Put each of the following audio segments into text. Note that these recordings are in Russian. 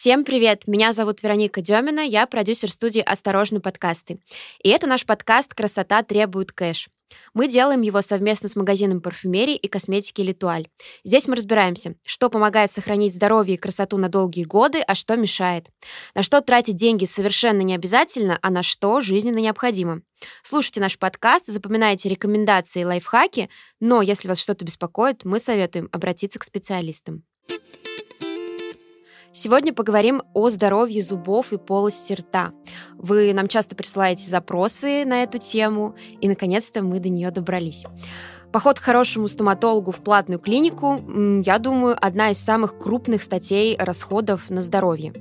Всем привет! Меня зовут Вероника Демина, я продюсер студии «Осторожно, подкасты». И это наш подкаст «Красота требует кэш». Мы делаем его совместно с магазином парфюмерии и косметики «Литуаль». Здесь мы разбираемся, что помогает сохранить здоровье и красоту на долгие годы, а что мешает. На что тратить деньги совершенно не обязательно, а на что жизненно необходимо. Слушайте наш подкаст, запоминайте рекомендации и лайфхаки, но если вас что-то беспокоит, мы советуем обратиться к специалистам. Сегодня поговорим о здоровье зубов и полости рта. Вы нам часто присылаете запросы на эту тему, и, наконец-то, мы до нее добрались. Поход к хорошему стоматологу в платную клинику, я думаю, одна из самых крупных статей расходов на здоровье.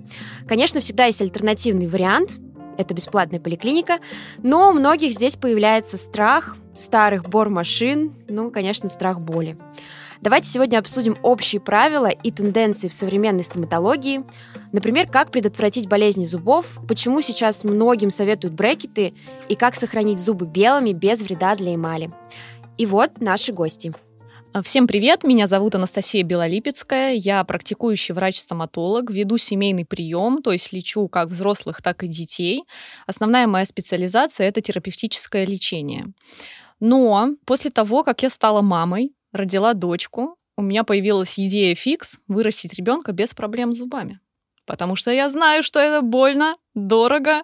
Конечно, всегда есть альтернативный вариант, это бесплатная поликлиника, но у многих здесь появляется страх старых бормашин, ну, конечно, страх боли. Давайте сегодня обсудим общие правила и тенденции в современной стоматологии. Например, как предотвратить болезни зубов, почему сейчас многим советуют брекеты и как сохранить зубы белыми без вреда для эмали. И вот наши гости. Всем привет, меня зовут Анастасия Белолипецкая, я практикующий врач-стоматолог, веду семейный прием, то есть лечу как взрослых, так и детей. Основная моя специализация – это терапевтическое лечение. Но после того, как я стала мамой, родила дочку, у меня появилась идея фикс вырастить ребенка без проблем с зубами. Потому что я знаю, что это больно, дорого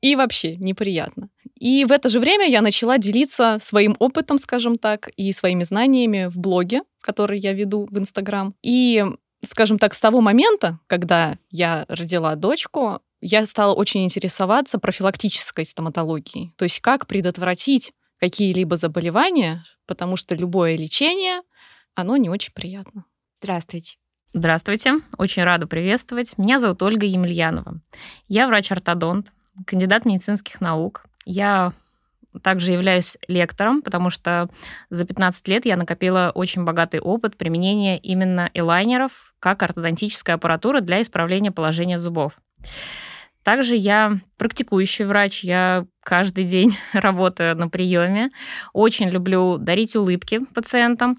и вообще неприятно. И в это же время я начала делиться своим опытом, скажем так, и своими знаниями в блоге, который я веду в Инстаграм. И, скажем так, с того момента, когда я родила дочку, я стала очень интересоваться профилактической стоматологией. То есть как предотвратить какие-либо заболевания, потому что любое лечение, оно не очень приятно. Здравствуйте. Здравствуйте, очень рада приветствовать. Меня зовут Ольга Емельянова. Я врач-ортодонт, кандидат медицинских наук. Я также являюсь лектором, потому что за 15 лет я накопила очень богатый опыт применения именно элайнеров как ортодонтическая аппаратура для исправления положения зубов. Также я практикующий врач, я каждый день работаю на приеме. Очень люблю дарить улыбки пациентам,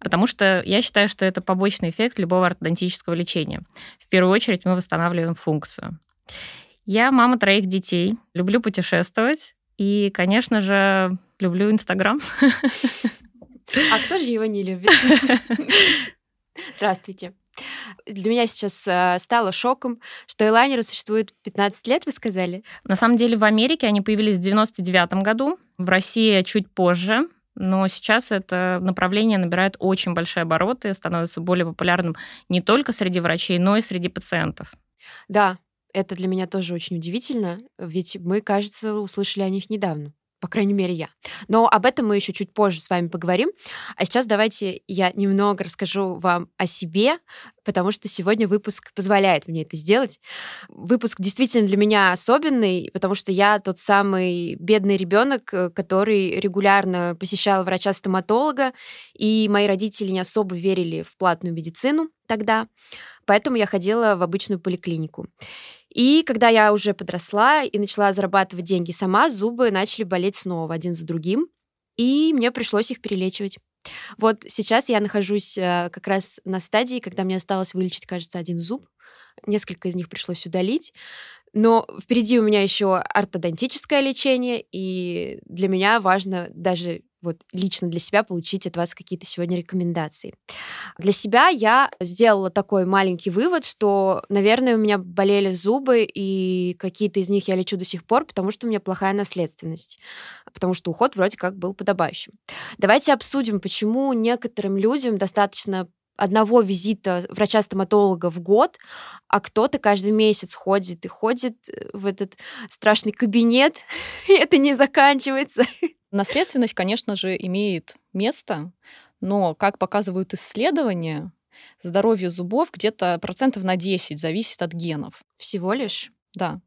потому что я считаю, что это побочный эффект любого ортодонтического лечения. В первую очередь мы восстанавливаем функцию. Я мама троих детей, люблю путешествовать и, конечно же, люблю Инстаграм. А кто же его не любит? Здравствуйте. Для меня сейчас э, стало шоком, что элайнеры существуют 15 лет, вы сказали? На самом деле в Америке они появились в 99 году, в России чуть позже, но сейчас это направление набирает очень большие обороты, становится более популярным не только среди врачей, но и среди пациентов. Да, это для меня тоже очень удивительно, ведь мы, кажется, услышали о них недавно по крайней мере, я. Но об этом мы еще чуть позже с вами поговорим. А сейчас давайте я немного расскажу вам о себе, потому что сегодня выпуск позволяет мне это сделать. Выпуск действительно для меня особенный, потому что я тот самый бедный ребенок, э, который регулярно посещал врача-стоматолога, и мои родители не особо верили в платную медицину тогда, поэтому я ходила в обычную поликлинику. И когда я уже подросла и начала зарабатывать деньги сама, зубы начали болеть снова один за другим, и мне пришлось их перелечивать. Вот сейчас я нахожусь э, как раз на стадии, когда мне осталось вылечить, кажется, один зуб. Несколько из них пришлось удалить. Но впереди у меня еще ортодонтическое лечение, и для меня важно даже вот лично для себя получить от вас какие-то сегодня рекомендации. Для себя я сделала такой маленький вывод, что, наверное, у меня болели зубы, и какие-то из них я лечу до сих пор, потому что у меня плохая наследственность, потому что уход вроде как был подобающим. Давайте обсудим, почему некоторым людям достаточно одного визита врача-стоматолога в год, а кто-то каждый месяц ходит и ходит э, в этот страшный кабинет, и это не заканчивается. Наследственность, конечно же, имеет место, но, как показывают исследования, здоровье зубов где-то процентов на 10 зависит от генов. Всего лишь? Да.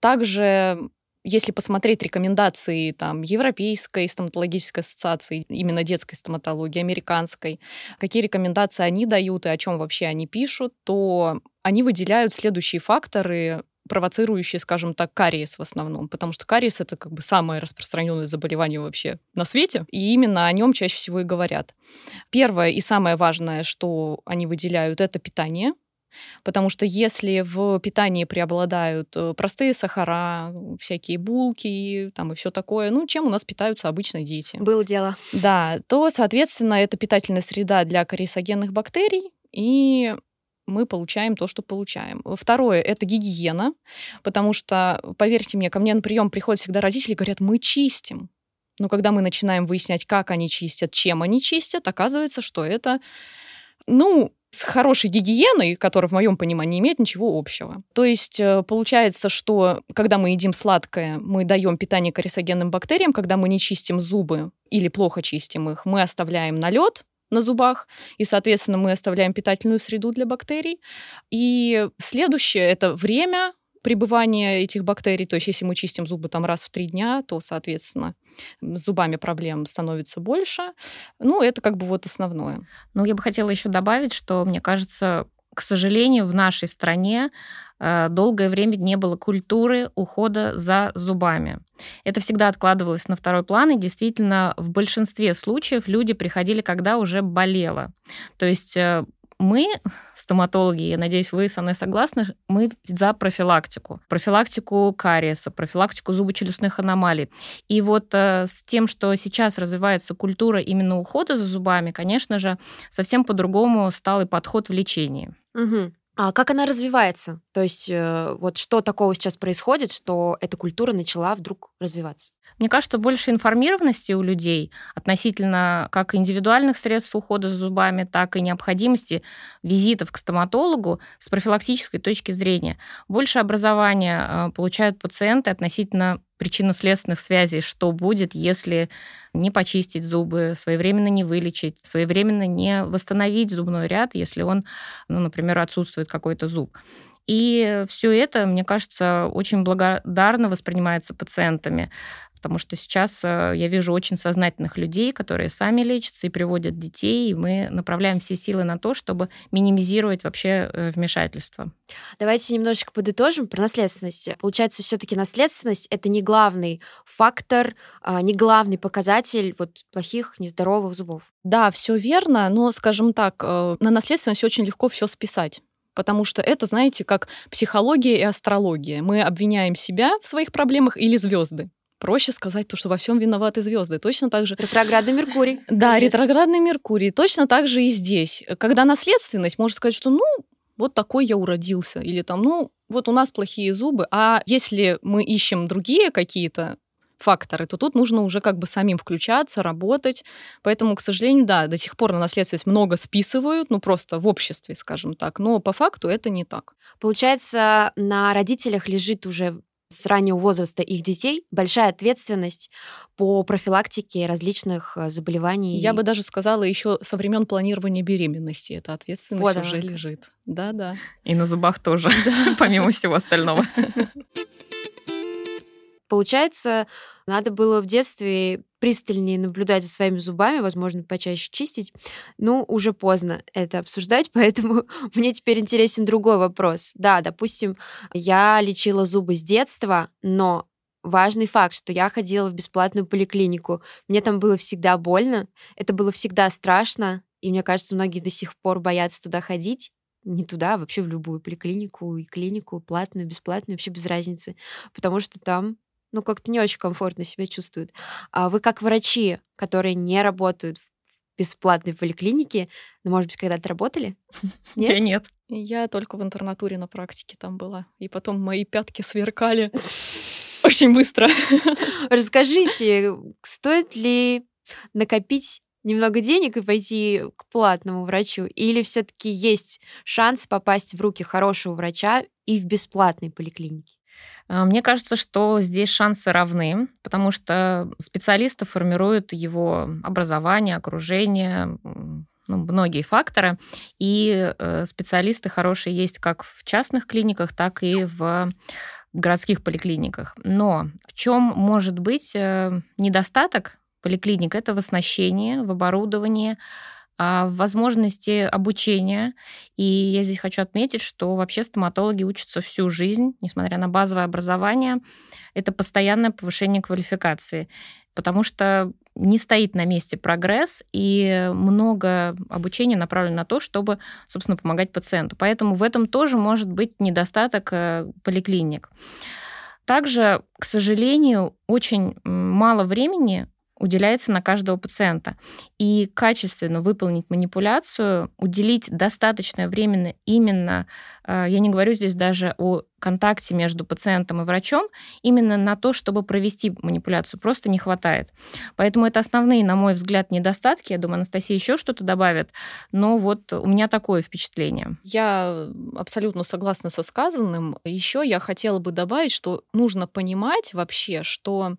Также если посмотреть рекомендации там, Европейской стоматологической ассоциации, именно детской стоматологии, американской, какие рекомендации они дают и о чем вообще они пишут, то они выделяют следующие факторы провоцирующие, скажем так, кариес в основном, потому что кариес это как бы самое распространенное заболевание вообще на свете, и именно о нем чаще всего и говорят. Первое и самое важное, что они выделяют, это питание. Потому что если в питании преобладают э, простые сахара, всякие булки там и все такое, ну, чем у нас питаются обычно дети? Было дело. Да, то, соответственно, это питательная среда для кариесогенных бактерий, и мы получаем то, что получаем. Второе — это гигиена, потому что, поверьте мне, ко мне на прием приходят всегда родители и говорят, мы чистим. Но когда мы начинаем выяснять, как они чистят, чем они чистят, оказывается, что это, ну, с хорошей гигиеной, которая в моем понимании имеет ничего общего. То есть э, получается, что когда мы едим сладкое, мы даем питание карисогенным бактериям, когда мы не чистим зубы или плохо чистим их, мы оставляем налет, на зубах, и, соответственно, мы оставляем питательную среду для бактерий. И следующее — это время пребывания этих бактерий. То есть если мы чистим зубы там раз в три дня, то, соответственно, с зубами проблем становится больше. Ну, это как бы вот основное. Ну, я бы хотела еще добавить, что, мне кажется, к сожалению, в нашей стране долгое время не было культуры ухода за зубами. Это всегда откладывалось на второй план, и действительно в большинстве случаев люди приходили, когда уже болело. То есть э, мы, стоматологи, я надеюсь, вы со мной согласны, мы за профилактику. Профилактику кариеса, профилактику зубочелюстных аномалий. И вот э, с тем, что сейчас развивается культура именно ухода за зубами, конечно же, совсем по-другому стал и подход в лечении. Угу. А как она развивается? То есть э, вот что такого сейчас происходит, что эта культура начала вдруг развиваться? Мне кажется, больше информированности у людей относительно как индивидуальных средств ухода за зубами, так и необходимости визитов к стоматологу с профилактической точки зрения. Больше образования э, получают пациенты относительно причинно-следственных связей, что будет, если не почистить зубы, своевременно не вылечить, своевременно не восстановить зубной ряд, если он, ну, например, отсутствует какой-то зуб. И все это, мне кажется, очень благодарно воспринимается пациентами потому что сейчас э, я вижу очень сознательных людей, которые сами лечатся и приводят детей, и мы направляем все силы на то, чтобы минимизировать вообще э, вмешательство. Давайте немножечко подытожим про наследственность. Получается, все-таки наследственность это не главный фактор, а, не главный показатель вот плохих, нездоровых зубов. Да, все верно, но, скажем так, э, на наследственность очень легко все списать потому что это, знаете, как психология и астрология. Мы обвиняем себя в своих проблемах или звезды проще сказать то, что во всем виноваты звезды. Точно так же... Ретроградный Меркурий. Да, конечно. ретроградный Меркурий. Точно так же и здесь. Когда наследственность, можно сказать, что ну, вот такой я уродился. Или там, ну, вот у нас плохие зубы. А если мы ищем другие какие-то факторы, то тут нужно уже как бы самим включаться, работать. Поэтому, к сожалению, да, до сих пор на наследственность много списывают, ну просто в обществе, скажем так. Но по факту это не так. Получается, на родителях лежит уже с раннего возраста их детей большая ответственность по профилактике различных э, заболеваний. Я бы даже сказала, еще со времен планирования беременности эта ответственность вот уже она. лежит. Да, да. И на зубах тоже, помимо всего остального. Получается, надо было в детстве пристальнее наблюдать за своими зубами, возможно, почаще чистить. Ну, уже поздно это обсуждать, поэтому мне теперь интересен другой вопрос. Да, допустим, я лечила зубы с детства, но важный факт, что я ходила в бесплатную поликлинику. Мне там было всегда больно, это было всегда страшно, и мне кажется, многие до сих пор боятся туда ходить не туда, а вообще в любую поликлинику и клинику, платную, бесплатную, вообще без разницы, потому что там ну, как-то не очень комфортно себя чувствуют. А вы как врачи, которые не работают в бесплатной поликлинике, ну, может быть, когда-то работали? Нет? Я нет. Я только в интернатуре на практике там была. И потом мои пятки сверкали очень быстро. Расскажите, стоит ли накопить немного денег и пойти к платному врачу? Или все-таки есть шанс попасть в руки хорошего врача и в бесплатной поликлинике? А, мне кажется, что здесь шансы равны, потому что специалисты формируют его образование, окружение, ну, многие факторы. И э, специалисты хорошие есть как в частных клиниках, так и в городских поликлиниках. Но в чем может быть э, недостаток поликлиник? Это в оснащении, в оборудовании, а, возможности обучения. И я здесь хочу отметить, что вообще стоматологи учатся всю жизнь, несмотря на базовое образование. Это постоянное повышение квалификации. Потому что не стоит на месте прогресс, и много обучения направлено на то, чтобы, собственно, помогать пациенту. Поэтому в этом тоже может быть недостаток э, поликлиник. Также, к сожалению, очень мало времени уделяется на каждого пациента. И качественно выполнить манипуляцию, уделить достаточное время именно, э, я не говорю здесь даже о контакте между пациентом и врачом, именно на то, чтобы провести манипуляцию, просто не хватает. Поэтому это основные, на мой взгляд, недостатки. Я думаю, Анастасия еще что-то добавит, но вот у меня такое впечатление. Я абсолютно согласна со сказанным. Еще я хотела бы добавить, что нужно понимать вообще, что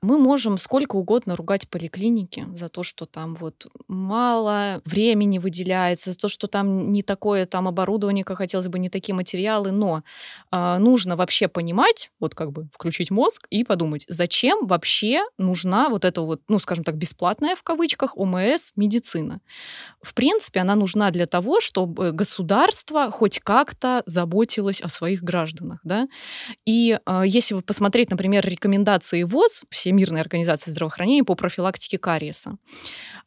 мы можем сколько угодно ругать поликлиники за то, что там вот мало времени выделяется, за то, что там не такое там оборудование, как хотелось бы, не такие материалы, но э, нужно вообще понимать, вот как бы включить мозг и подумать, зачем вообще нужна вот эта вот, ну, скажем так, бесплатная в кавычках ОМС медицина. В принципе, она нужна для того, чтобы государство хоть как-то заботилось о своих гражданах, да. И э, если посмотреть, например, рекомендации ВОЗ, все Всемирной организации здравоохранения по профилактике кариеса.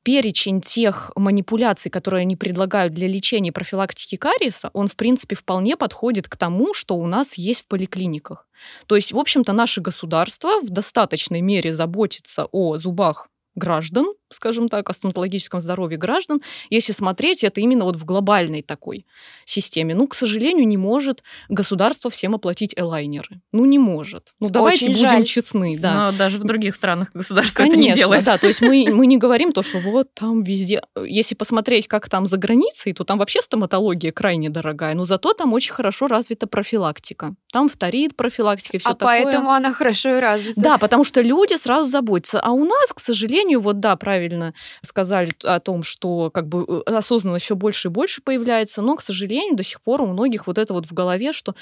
Перечень тех манипуляций, которые они предлагают для лечения профилактики кариеса, он, в принципе, вполне подходит к тому, что у нас есть в поликлиниках. То есть, в общем-то, наше государство в достаточной мере заботится о зубах граждан, скажем так, о стоматологическом здоровье граждан, если смотреть это именно вот в глобальной такой системе. Ну, к сожалению, не может государство всем оплатить элайнеры. Ну, не может. Ну, давайте Очень будем жаль. честны. Да. Но даже в других странах государство Конечно, это не делает. да, то есть мы, мы не говорим то, что вот там везде... Если посмотреть, как там за границей, то там вообще стоматология крайне дорогая, но зато там очень хорошо развита профилактика. Там фторид профилактика и все а такое. поэтому она хорошо и развита. Да, потому что люди сразу заботятся. А у нас, к сожалению, вот да, правильно сказали о том, что как бы э, осознанность все больше и больше появляется, но, к сожалению, до сих пор у многих вот это вот в голове, что,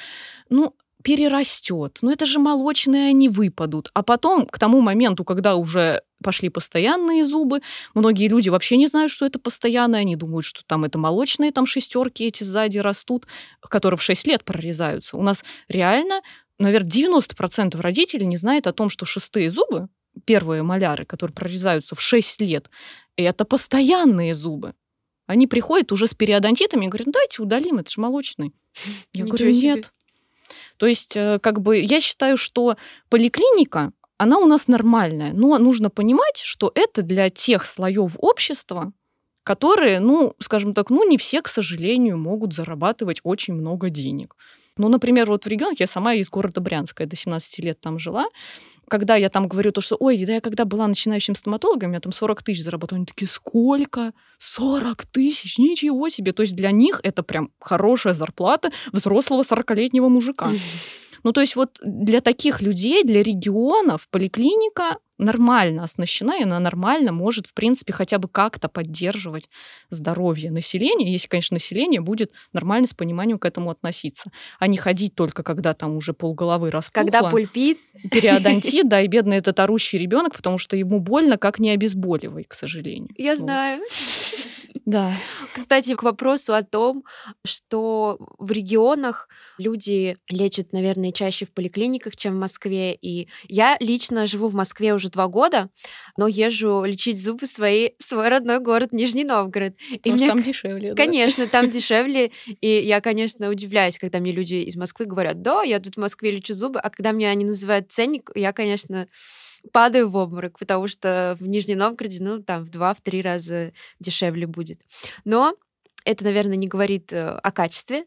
ну, перерастет. Ну это же молочные, они выпадут. А потом, к тому моменту, когда уже пошли постоянные зубы, многие люди вообще не знают, что это постоянные, они думают, что там это молочные там шестерки эти сзади растут, которые в 6 лет прорезаются. У нас реально, наверное, 90% родителей не знает о том, что шестые зубы, первые маляры, которые прорезаются в 6 лет, это постоянные зубы. Они приходят уже с периодонтитами и говорят, «Ну, давайте удалим, это же молочный. Я Ничего говорю, себе. нет. То есть, э, как бы, я считаю, что поликлиника, она у нас нормальная, но нужно понимать, что это для тех слоев общества, которые, ну, скажем так, ну, не все, к сожалению, могут зарабатывать очень много денег. Ну, например, вот в регионах, я сама из города Брянска, я до 17 лет там жила, когда я там говорю то, что, ой, да я когда была начинающим стоматологом, я там 40 тысяч заработала, они такие, сколько? 40 тысяч? Ничего себе! То есть для них это прям хорошая зарплата взрослого 40-летнего мужика. Ну, то есть вот для таких людей, для регионов поликлиника нормально оснащена, и она нормально может, в принципе, хотя бы как-то поддерживать здоровье населения, если, конечно, население будет нормально с пониманием к этому относиться, а не ходить только, когда там уже полголовы распухло. Когда пульпит, Периодонтит, да, и бедный этот орущий ребенок, потому что ему больно, как не обезболивай, к сожалению. я Вот. знаю. Да. Кстати, к вопросу о том, что в регионах люди лечат, наверное, чаще в поликлиниках, чем в Москве. И я лично живу в Москве уже два года, но езжу лечить зубы свои в свой родной город Нижний Новгород. И Потому что мне там дешевле. да. Конечно, там дешевле. И я, конечно, удивляюсь, когда мне люди из Москвы говорят, да, я тут в Москве лечу зубы, а когда мне они называют ценник, я, конечно, падаю в обморок, потому что в Нижнем Новгороде, ну, там в два-три раза дешевле будет. Но это, наверное, не говорит э, о качестве.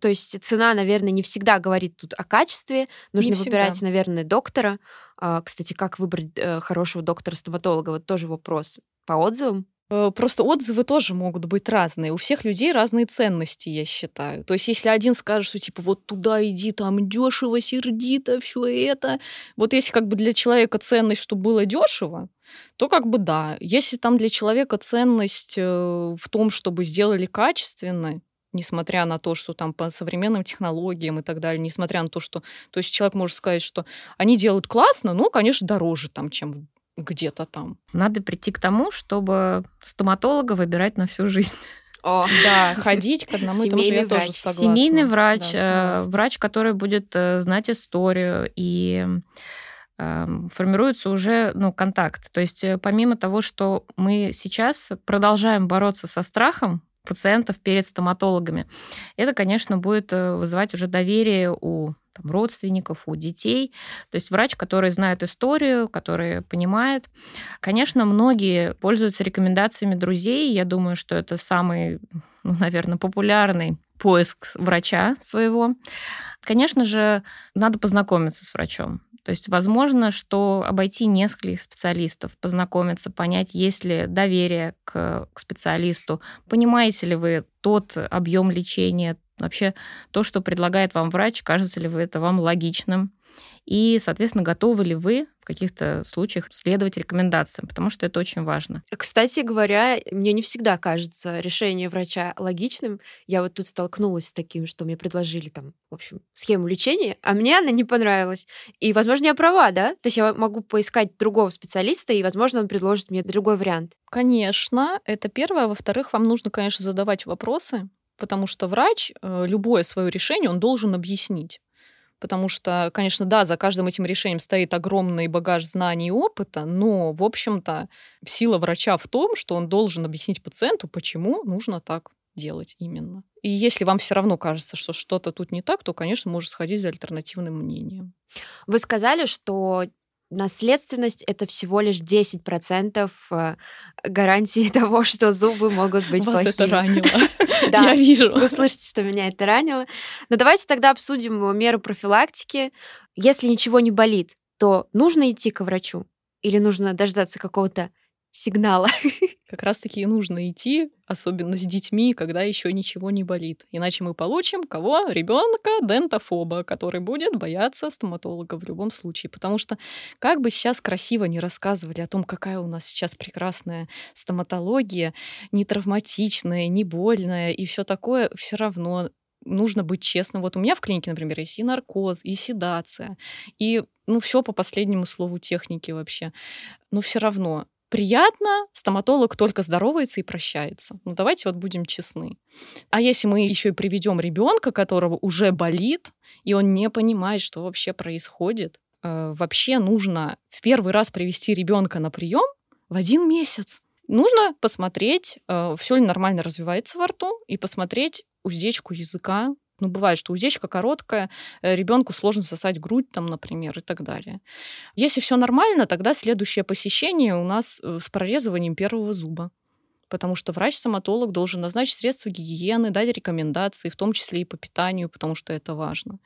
То есть цена, наверное, не всегда говорит тут о качестве. Нужно всегда. выбирать, наверное, доктора. А, Кстати, как выбрать э, хорошего доктора-стоматолога? Вот тоже вопрос по отзывам. Э, Просто отзывы тоже могут быть разные. У всех людей разные ценности, я считаю. То есть, если один скажет, что типа вот туда иди, там дешево, сердито, все это. Вот если как бы для человека ценность, чтобы было дешево, то как бы да. Если там для человека ценность э, в том, чтобы сделали качественно, несмотря на то, что там по современным технологиям и так далее, несмотря на то, что... То есть человек может сказать, что они делают классно, но, конечно, дороже там, чем где-то там. Надо прийти к тому, чтобы стоматолога выбирать на всю жизнь. О, Да, ходить к одному и тому же я Семейный тоже врач. согласна. Семейный врач, Да, э, согласна. врач, который будет э, знать историю и формируется уже ну, контакт. То есть э, помимо того, что мы сейчас продолжаем бороться со страхом пациентов перед стоматологами, это, конечно, будет э, вызывать уже доверие у там, родственников, у детей. То есть врач, который знает историю, который понимает. Конечно, многие пользуются рекомендациями друзей. Я думаю, что это самый, ну, наверное, популярный поиск врача своего. Конечно же, надо познакомиться с врачом. То есть возможно, что обойти нескольких специалистов, познакомиться, понять, есть ли доверие к, к специалисту, понимаете ли вы тот объем лечения, вообще то, что предлагает вам врач, кажется ли вы это вам логичным, и, соответственно, готовы ли вы в каких-то случаях следовать рекомендациям, потому что это очень важно. Кстати говоря, мне не всегда кажется решение врача логичным. Я вот тут столкнулась с таким, что мне предложили там, в общем, схему лечения, а мне она не понравилась. И, возможно, я права, да? То есть я могу поискать другого специалиста, и, возможно, он предложит мне другой вариант. Конечно, это первое. Во-вторых, вам нужно, конечно, задавать вопросы, потому что врач э, любое свое решение он должен объяснить потому что, конечно, да, за каждым этим решением стоит огромный багаж знаний и опыта, но, в общем-то, сила врача в том, что он должен объяснить пациенту, почему нужно так делать именно. И если вам все равно кажется, что что-то тут не так, то, конечно, можно сходить за альтернативным мнением. Вы сказали, что наследственность это всего лишь 10% э, гарантии того, что зубы могут быть Вас плохими. это ранило. Да, я вижу. Вы слышите, что меня это ранило. Но давайте тогда обсудим меры профилактики. Если ничего не болит, то нужно идти к врачу? Или нужно дождаться какого-то сигнала. Как раз-таки и нужно идти, особенно с детьми, когда еще ничего не болит. Иначе мы получим кого? Ребенка дентофоба, который будет бояться стоматолога в любом случае. Потому что как бы сейчас красиво не рассказывали о том, какая у нас сейчас прекрасная стоматология, не травматичная, не больная и все такое, все равно нужно быть честным. Вот у меня в клинике, например, есть и наркоз, и седация, и ну все по последнему слову техники вообще. Но все равно приятно, стоматолог только здоровается и прощается. Ну, давайте вот будем честны. А если мы еще и приведем ребенка, которого уже болит, и он не понимает, что вообще происходит, э, вообще нужно в первый раз привести ребенка на прием в один месяц. Нужно посмотреть, э, все ли нормально развивается во рту, и посмотреть уздечку языка, ну, бывает, что уздечка короткая, э, ребенку сложно сосать грудь, там, например, и так далее. Если все нормально, тогда следующее посещение у нас э, с прорезыванием первого зуба потому что врач-стоматолог должен назначить средства гигиены, дать рекомендации, в том числе и по питанию, потому что это важно.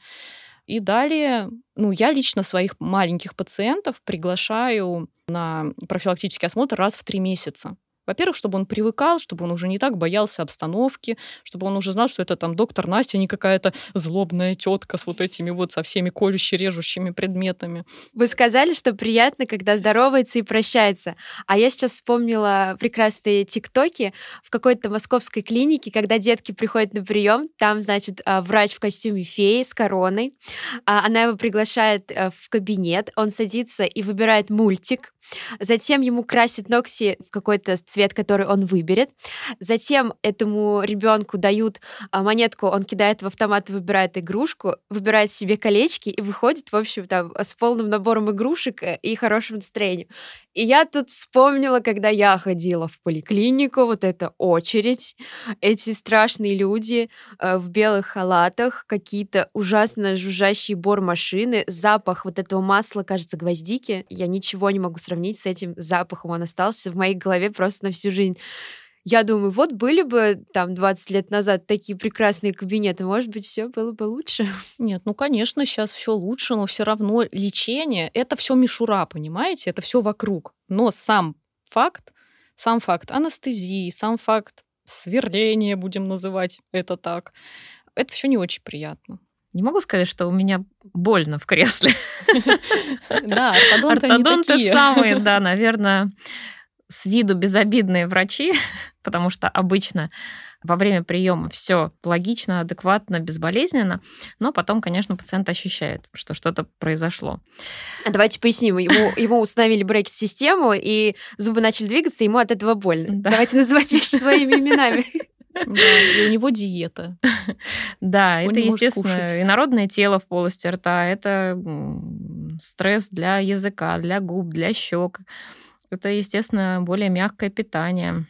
И далее, ну, я лично своих маленьких пациентов приглашаю на профилактический осмотр раз в три месяца. Во-первых, чтобы он привыкал, чтобы он уже не так боялся обстановки, чтобы он уже знал, что это там доктор Настя, а не какая-то злобная тетка с вот этими вот со всеми колюще-режущими предметами. Вы сказали, что приятно, когда здоровается и прощается. А я сейчас вспомнила прекрасные тиктоки в какой-то московской клинике, когда детки приходят на прием, там, значит, а, врач в костюме феи с короной, а, она его приглашает э, в кабинет, он садится и выбирает мультик, затем ему красит ногти в какой-то цвет, который он выберет. Затем этому ребенку дают а, монетку, он кидает в автомат, выбирает игрушку, выбирает себе колечки и выходит, в общем, там, с полным набором игрушек э, и хорошим настроением. И я тут вспомнила, когда я ходила в поликлинику, вот эта очередь, эти страшные люди э, в белых халатах, какие-то ужасно жужжащие бор-машины, запах вот этого масла, кажется, гвоздики. Я ничего не могу сравнить с этим запахом, он остался в моей голове просто на всю жизнь. Я думаю, вот были бы там 20 лет назад такие прекрасные кабинеты, может быть, все было бы лучше. Нет, ну, конечно, сейчас все лучше, но все равно лечение это все мишура, понимаете? Это все вокруг. Но сам факт, сам факт анестезии, сам факт сверления, будем называть это так, это все не очень приятно. Не могу сказать, что у меня больно в кресле. Да, ортодонты Ортодонты самые, да, наверное, с виду безобидные врачи, потому что обычно во время приема все логично, адекватно, безболезненно, но потом, конечно, пациент ощущает, что что-то произошло. А давайте поясним. Ему, ему установили брекет-систему, и зубы начали двигаться, ему от этого больно. Да. Давайте называть вещи своими именами. Да, и у него диета. Да, это, естественно, и народное тело в полости рта, это стресс для языка, для губ, для щек. Это, естественно, более мягкое питание.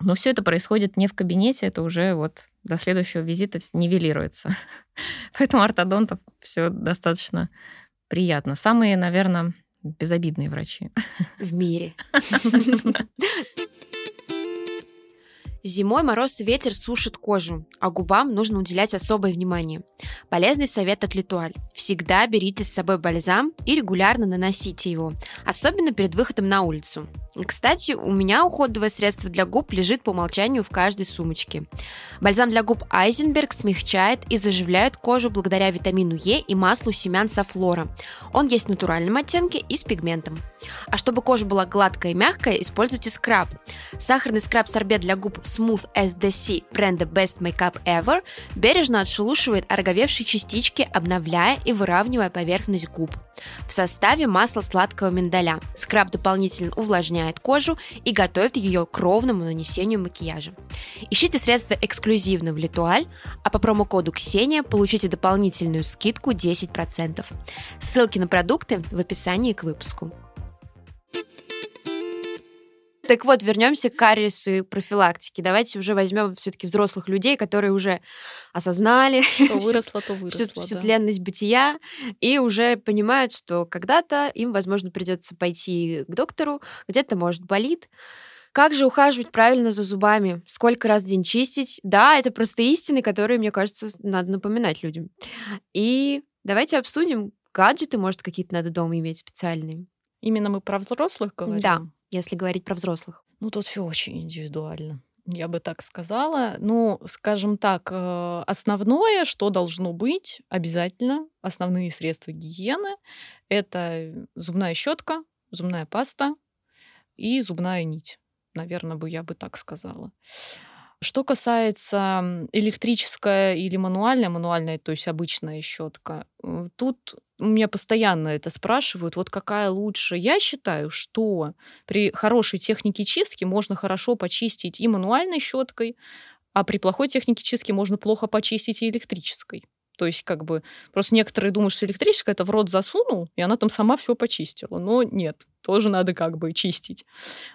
Но все это происходит не в кабинете, это уже вот до следующего визита нивелируется. Поэтому ортодонтов все достаточно приятно. Самые, наверное, безобидные врачи. В мире. Зимой мороз и ветер сушат кожу, а губам нужно уделять особое внимание. Полезный совет от Литуаль. Всегда берите с собой бальзам и регулярно наносите его, особенно перед выходом на улицу. Кстати, у меня уходовое средство для губ лежит по умолчанию в каждой сумочке. Бальзам для губ Айзенберг смягчает и заживляет кожу благодаря витамину Е и маслу семян софлора. Он есть в натуральном оттенке и с пигментом. А чтобы кожа была гладкая и мягкая, используйте скраб. Сахарный скраб-сорбет для губ Smooth SDC бренда Best Makeup Ever бережно отшелушивает ороговевшие частички, обновляя и выравнивая поверхность губ. В составе масло сладкого миндаля. Скраб дополнительно увлажняет кожу и готовит ее к ровному нанесению макияжа. Ищите средства эксклюзивно в Литуаль, а по промокоду Ксения получите дополнительную скидку 10%. Ссылки на продукты в описании к выпуску. Так вот, вернемся к кариесу и профилактике. Давайте уже возьмем все-таки взрослых людей, которые уже осознали то выросло, то выросло, всю, всю да. тленность бытия и уже понимают, что когда-то им, возможно, придется пойти к доктору, где-то, может, болит. Как же ухаживать правильно за зубами? Сколько раз в день чистить? Да, это простые истины, которые, мне кажется, надо напоминать людям. И давайте обсудим гаджеты, может, какие-то надо дома иметь специальные. Именно мы про взрослых говорим? Да если говорить про взрослых? Ну, тут все очень индивидуально. Я бы так сказала. Ну, скажем так, э, основное, что должно быть обязательно, основные средства гигиены, это зубная щетка, зубная паста и зубная нить. Наверное, бы я бы так сказала. Что касается электрическая или мануальная, мануальная, то есть обычная щетка, э, тут у меня постоянно это спрашивают, вот какая лучше. Я считаю, что при хорошей технике чистки можно хорошо почистить и мануальной щеткой, а при плохой технике чистки можно плохо почистить и электрической. То есть, как бы, просто некоторые думают, что электрическая это в рот засунул, и она там сама все почистила. Но нет, тоже надо как бы чистить.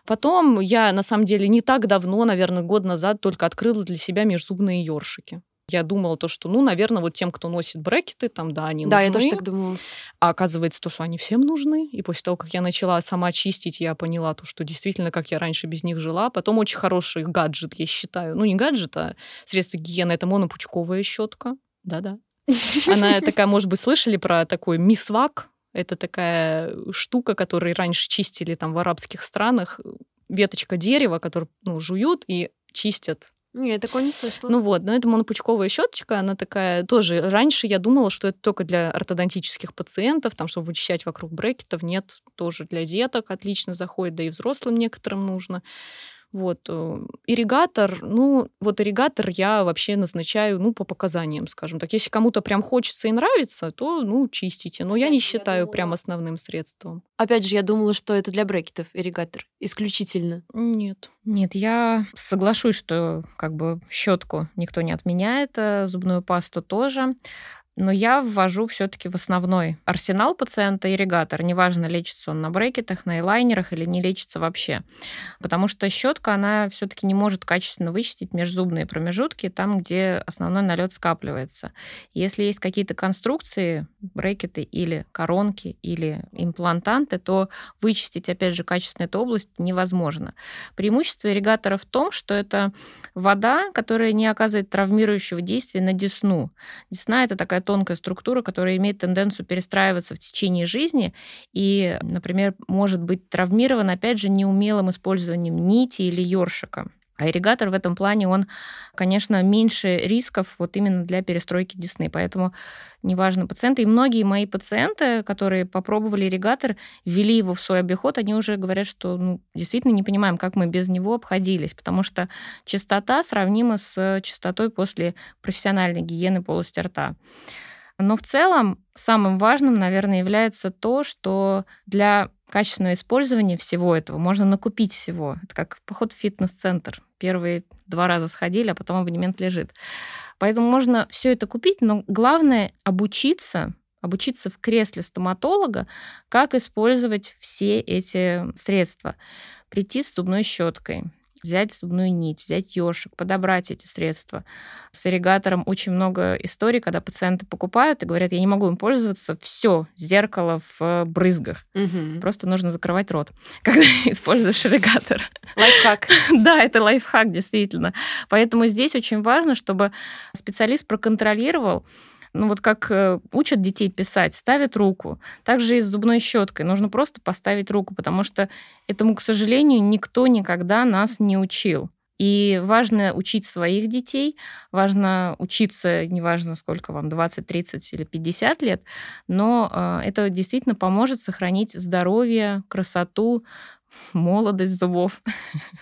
Потом я, на самом деле, не так давно, наверное, год назад только открыла для себя межзубные ёршики. Я думала то, что, ну, наверное, вот тем, кто носит брекеты, там, да, они да, нужны. Да, я тоже так думала. А оказывается то, что они всем нужны. И после того, как я начала сама чистить, я поняла то, что действительно, как я раньше без них жила. Потом очень хороший гаджет, я считаю. Ну, не гаджет, а средство гигиены. Это монопучковая щетка. Да-да. Она такая, может быть, слышали про такой мисвак? Это такая штука, которую раньше чистили там в арабских странах. Веточка дерева, которую ну, жуют и чистят нет, такого не слышала. Ну вот, но это монопучковая щеточка, она такая тоже. Раньше я думала, что это только для ортодонтических пациентов, там, чтобы вычищать вокруг брекетов. Нет, тоже для деток отлично заходит, да и взрослым некоторым нужно. Вот. Э, ирригатор, ну, вот ирригатор я вообще назначаю, ну, по показаниям, скажем так. Если кому-то прям хочется и нравится, то, ну, чистите. Но я не считаю думала... прям основным средством. Опять же, я думала, что это для брекетов ирригатор исключительно. Нет. Нет, я соглашусь, что как бы щетку никто не отменяет, э, зубную пасту тоже но я ввожу все-таки в основной арсенал пациента ирригатор. Неважно, лечится он на брекетах, на элайнерах или не лечится вообще. Потому что щетка, она все-таки не может качественно вычистить межзубные промежутки, там, где основной налет скапливается. Если есть какие-то конструкции, брекеты или коронки, или имплантанты, то вычистить, опять же, качественно эту область невозможно. Преимущество ирригатора в том, что это вода, которая не оказывает травмирующего действия на десну. Десна — это такая тонкая структура, которая имеет тенденцию перестраиваться в течение жизни и, например, может быть травмирован, опять же, неумелым использованием нити или ёршика. А ирригатор в этом плане, он, конечно, меньше рисков вот именно для перестройки десны. Поэтому неважно пациенты. И многие мои пациенты, которые попробовали ирригатор, ввели его в свой обиход, они уже говорят, что ну, действительно не понимаем, как мы без него обходились, потому что частота сравнима с частотой после профессиональной гигиены полости рта. Но в целом самым важным, наверное, является то, что для качественного использования всего этого можно накупить всего. Это как поход в фитнес-центр. Первые два раза сходили, а потом абонемент лежит. Поэтому можно все это купить, но главное обучиться обучиться в кресле стоматолога, как использовать все эти средства. Прийти с зубной щеткой, взять зубную нить, взять ёшик, подобрать эти средства. С ирригатором очень много историй, когда пациенты покупают и говорят, я не могу им пользоваться, все, зеркало в брызгах. Мгм. Просто нужно закрывать рот, когда используешь ирригатор. Лайфхак. Да, это лайфхак, действительно. Поэтому здесь очень важно, чтобы специалист проконтролировал, ну вот как э, учат детей писать, ставят руку. Также и с зубной щеткой. Нужно просто поставить руку, потому что этому, к сожалению, никто никогда нас не учил. И важно учить своих детей, важно учиться, неважно сколько вам, 20, 30 или 50 лет, но э, это действительно поможет сохранить здоровье, красоту, молодость зубов.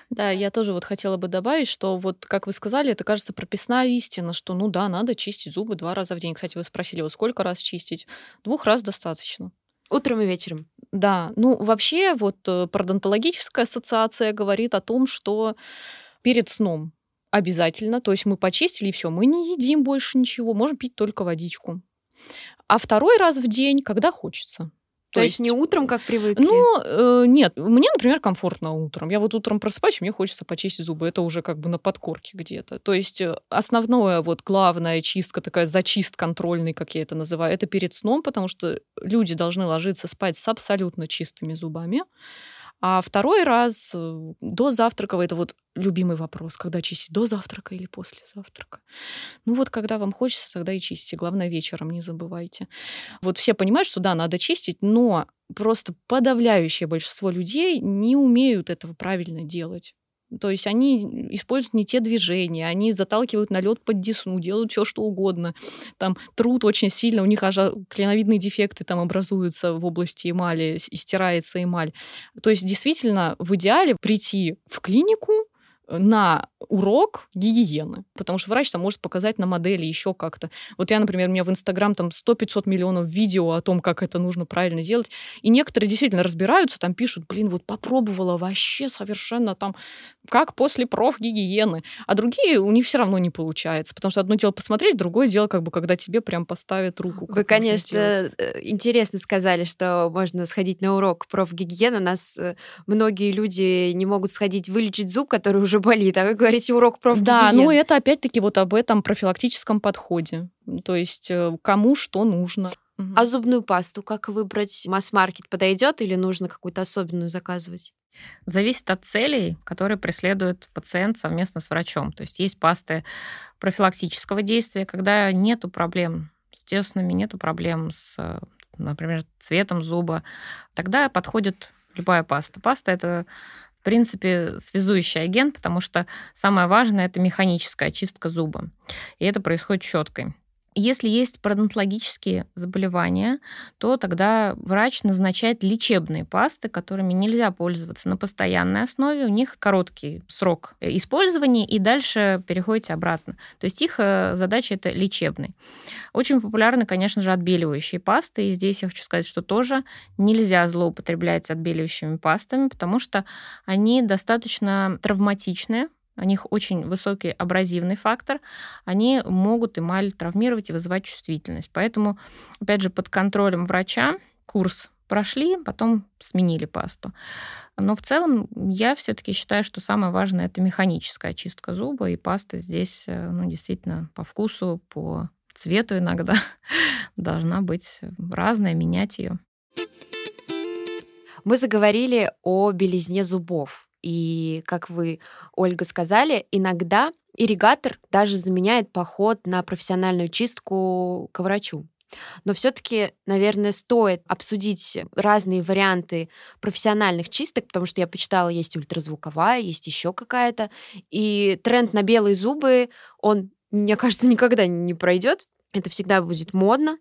Да, я тоже вот хотела бы добавить, что вот, как вы сказали, это, кажется, прописная истина, что, ну да, надо чистить зубы два раза в день. Кстати, вы спросили, вот сколько раз чистить? Двух раз достаточно. Утром и вечером. Да, ну вообще вот э, пародонтологическая ассоциация говорит о том, что перед сном обязательно, то есть мы почистили и все, мы не едим больше ничего, можем пить только водичку. А второй раз в день, когда хочется. То, есть, не утром, как привыкли? Ну, э, нет, мне, например, комфортно утром. Я вот утром просыпаюсь, и мне хочется почистить зубы. Это уже как бы на подкорке где-то. То есть э, основное, вот главная чистка, такая зачист контрольный, как я это называю, это перед сном, потому что люди должны ложиться спать с абсолютно чистыми зубами. А второй раз э, до завтрака, это вот любимый вопрос, когда чистить, до завтрака или после завтрака. Ну вот, когда вам хочется, тогда и чистите. Главное, вечером не забывайте. Вот все понимают, что да, надо чистить, но просто подавляющее большинство людей не умеют этого правильно делать. То есть они используют не те движения, они заталкивают на лед под десну, делают все что угодно. Там труд очень сильно, у них аж клиновидные дефекты там образуются в области эмали, и стирается эмаль. То есть действительно в идеале прийти в клинику, на урок гигиены, потому что врач там может показать на модели еще как-то. Вот я, например, у меня в Инстаграм там 100-500 миллионов видео о том, как это нужно правильно делать, и некоторые действительно разбираются, там пишут, блин, вот попробовала вообще совершенно там, как после профгигиены, а другие у них все равно не получается, потому что одно дело посмотреть, другое дело как бы, когда тебе прям поставят руку. Вы, конечно, э, интересно сказали, что можно сходить на урок профгигиены. У нас э, многие люди не могут сходить вылечить зуб, который уже болит, а вы говорите урок профгигиены. Да, ну это опять-таки вот об этом профилактическом подходе. То есть э, кому что нужно. А зубную пасту как выбрать? Масс-маркет подойдет или нужно какую-то особенную заказывать? Зависит от целей, которые преследует пациент совместно с врачом. То есть есть пасты профилактического действия, когда нету проблем с деснами, нету проблем с, например, цветом зуба. Тогда подходит любая паста. Паста это в принципе, связующий агент, потому что самое важное это механическая очистка зуба. И это происходит щеткой. Если есть пародонтологические заболевания, то тогда врач назначает лечебные пасты, которыми нельзя пользоваться на постоянной основе. У них короткий срок использования, и дальше переходите обратно. То есть их э, задача это лечебный. Очень популярны, конечно же, отбеливающие пасты. И здесь я хочу сказать, что тоже нельзя злоупотреблять отбеливающими пастами, потому что они достаточно травматичные у них очень высокий абразивный фактор, они могут эмаль травмировать и вызывать чувствительность. Поэтому, опять же, под контролем врача курс прошли, потом сменили пасту. Но в целом я все-таки считаю, что самое важное это механическая очистка зуба, и паста здесь э, ну, действительно по вкусу, по цвету иногда должна быть разная, менять ее. Мы заговорили о белизне зубов. И, как вы, Ольга, сказали, иногда ирригатор даже заменяет поход на профессиональную чистку к врачу. Но все-таки, наверное, стоит обсудить разные варианты профессиональных чисток, потому что я почитала, есть ультразвуковая, есть еще какая-то. И тренд на белые зубы, он, мне кажется, никогда не пройдет. Это всегда будет модно.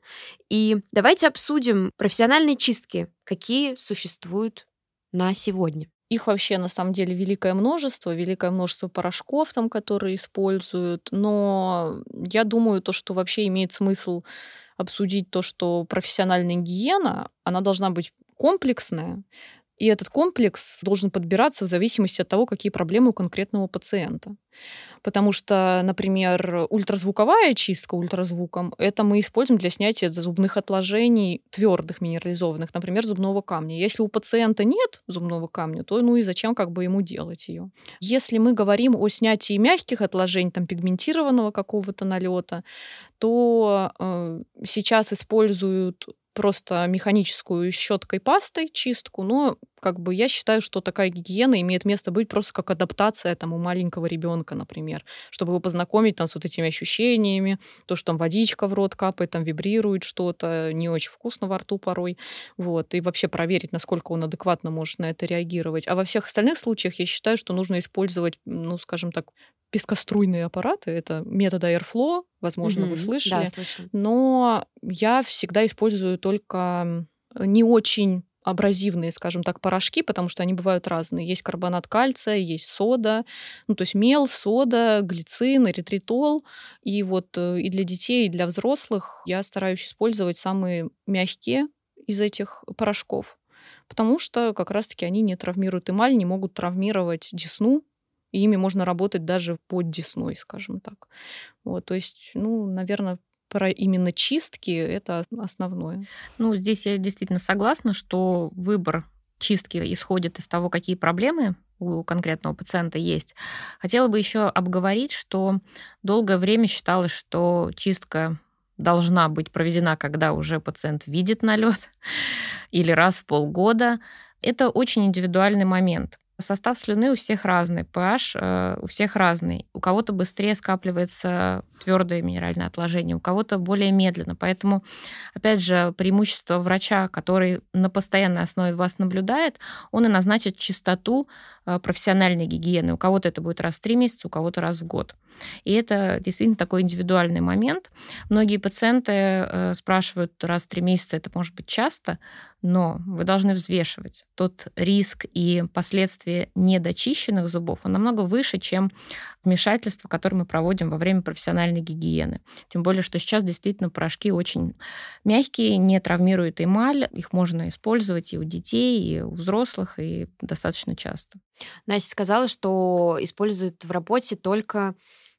И давайте обсудим профессиональные чистки, какие существуют на сегодня. Их вообще на самом деле великое множество, великое множество порошков там, которые используют. Но я думаю, то, что вообще имеет смысл обсудить то, что профессиональная гигиена, она должна быть комплексная. И этот комплекс должен подбираться в зависимости от того, какие проблемы у конкретного пациента. Потому что, например, ультразвуковая чистка ультразвуком, это мы используем для снятия зубных отложений твердых минерализованных, например, зубного камня. Если у пациента нет зубного камня, то ну и зачем как бы ему делать ее? Если мы говорим о снятии мягких отложений, там пигментированного какого-то налета, то э, сейчас используют просто механическую щеткой пастой чистку, но как бы я считаю, что такая гигиена имеет место быть просто как адаптация там у маленького ребенка, например, чтобы его познакомить там с вот этими ощущениями, то, что там водичка в рот капает, там вибрирует что-то, не очень вкусно во рту порой, вот, и вообще проверить, насколько он адекватно может на это реагировать. А во всех остальных случаях я считаю, что нужно использовать, ну, скажем так, пескоструйные аппараты. Это метод Airflow, возможно, mm-hmm. вы слышали. Да, слышала. Но я всегда использую только не очень абразивные, скажем так, порошки, потому что они бывают разные. Есть карбонат кальция, есть сода, ну, то есть мел, сода, глицин, эритритол. И вот э, и для детей, и для взрослых я стараюсь использовать самые мягкие из этих порошков, потому что как раз-таки они не травмируют эмаль, не могут травмировать десну, и ими можно работать даже под десной, скажем так. Вот, то есть, ну, наверное, про именно чистки это основное. Ну, здесь я действительно согласна, что выбор чистки исходит из того, какие проблемы у конкретного пациента есть. Хотела бы еще обговорить, что долгое время считалось, что чистка должна быть проведена, когда уже пациент видит налет или раз в полгода. Это очень индивидуальный момент. Состав слюны у всех разный, pH э, у всех разный. У кого-то быстрее скапливается твердое минеральное отложение, у кого-то более медленно. Поэтому, опять же, преимущество врача, который на постоянной основе вас наблюдает, он и назначит частоту э, профессиональной гигиены. У кого-то это будет раз в три месяца, у кого-то раз в год. И это действительно такой индивидуальный момент. Многие пациенты э, спрашивают раз в три месяца, это может быть часто, но вы должны взвешивать тот риск и последствия недочищенных зубов, он намного выше, чем вмешательство, которое мы проводим во время профессиональной гигиены. Тем более, что сейчас действительно порошки очень мягкие, не травмируют эмаль, их можно использовать и у детей, и у взрослых, и достаточно часто. Настя сказала, что используют в работе только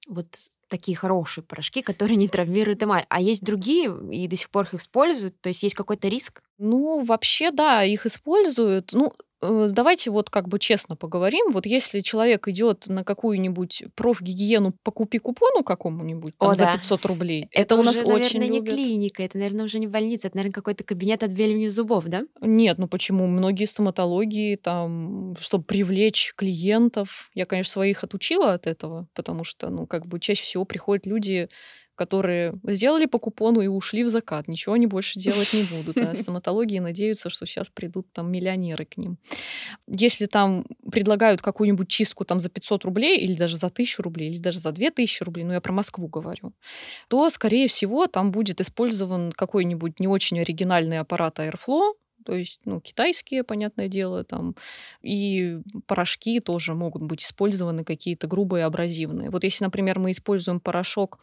вот такие хорошие порошки, которые не травмируют эмаль. А есть другие, и до сих пор их используют? То есть есть какой-то риск? Ну, вообще, да, их используют. Ну, давайте вот как бы честно поговорим. Вот если человек идет на какую-нибудь профгигиену по купи купону какому-нибудь там, О, за да. 500 рублей, это, это у нас уже, очень наверное, любят. не клиника, это, наверное, уже не больница, это, наверное, какой-то кабинет отбеливания зубов, да? Нет, ну почему? Многие стоматологии, там, чтобы привлечь клиентов, я, конечно, своих отучила от этого, потому что, ну, как бы чаще всего приходят люди, которые сделали по купону и ушли в закат. Ничего они больше делать не будут. А стоматологии надеются, что сейчас придут там миллионеры к ним. Если там предлагают какую-нибудь чистку там за 500 рублей или даже за 1000 рублей, или даже за 2000 рублей, ну я про Москву говорю, то, скорее всего, там будет использован какой-нибудь не очень оригинальный аппарат Airflow, то есть, ну, китайские, понятное дело, там, и порошки тоже могут быть использованы какие-то грубые абразивные. Вот если, например, мы используем порошок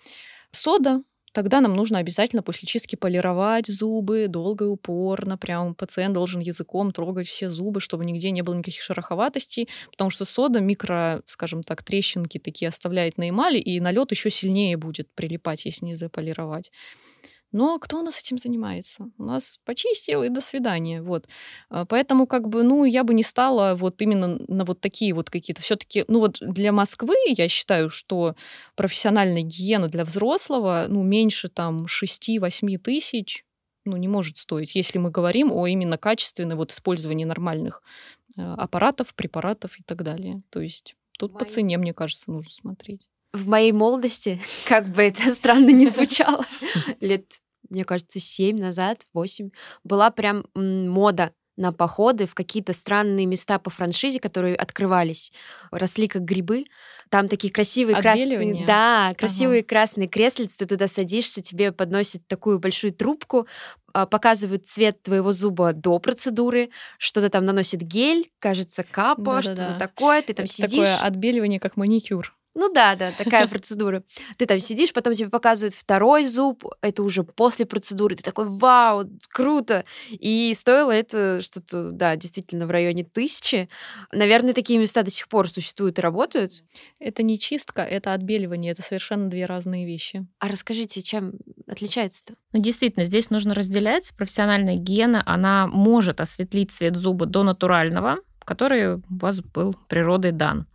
Сода, тогда нам нужно обязательно после чистки полировать зубы долго и упорно. Прям пациент должен языком трогать все зубы, чтобы нигде не было никаких шероховатостей, потому что сода микро, скажем так, трещинки такие оставляет на эмали, и налет еще сильнее будет прилипать, если не заполировать. Но кто у нас этим занимается? У нас почистил и до свидания. Вот. А, поэтому, как бы, ну, я бы не стала вот именно на вот такие вот какие-то. Все-таки, ну, вот для Москвы я считаю, что профессиональная гигиена для взрослого, ну, меньше там 6-8 тысяч, ну, не может стоить, если мы говорим о именно качественном вот использовании нормальных э, аппаратов, препаратов и так далее. То есть тут Мои... по цене, мне кажется, нужно смотреть в моей молодости, как бы это странно не звучало, лет, мне кажется, семь назад, восемь, была прям мода на походы в какие-то странные места по франшизе, которые открывались, росли как грибы. Там такие красивые красные, да, красивые ага. красные креслицы. Ты туда садишься, тебе подносят такую большую трубку, а, показывают цвет твоего зуба до процедуры, что-то там наносит гель, кажется, капа, что-то такое, ты там Это сидишь. Такое отбеливание, как маникюр. Ну да, да, такая процедура. Ты там сидишь, потом тебе показывают второй зуб, это уже после процедуры. Ты такой, вау, круто. И стоило это что-то, да, действительно в районе тысячи. Наверное, такие места до сих пор существуют и работают. Это не чистка, это отбеливание. Это совершенно две разные вещи. А расскажите, чем отличается-то? Ну, действительно, здесь нужно разделять. Профессиональная гигиена, она может осветлить цвет зуба до натурального, который у вас был природой дан.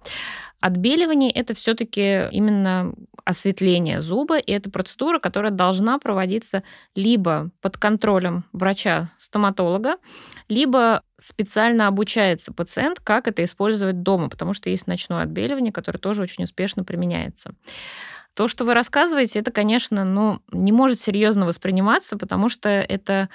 Отбеливание это все-таки именно осветление зуба, и это процедура, которая должна проводиться либо под контролем врача-стоматолога, либо специально обучается пациент, как это использовать дома, потому что есть ночное отбеливание, которое тоже очень успешно применяется. То, что вы рассказываете, это, конечно, ну, не может серьезно восприниматься, потому что это,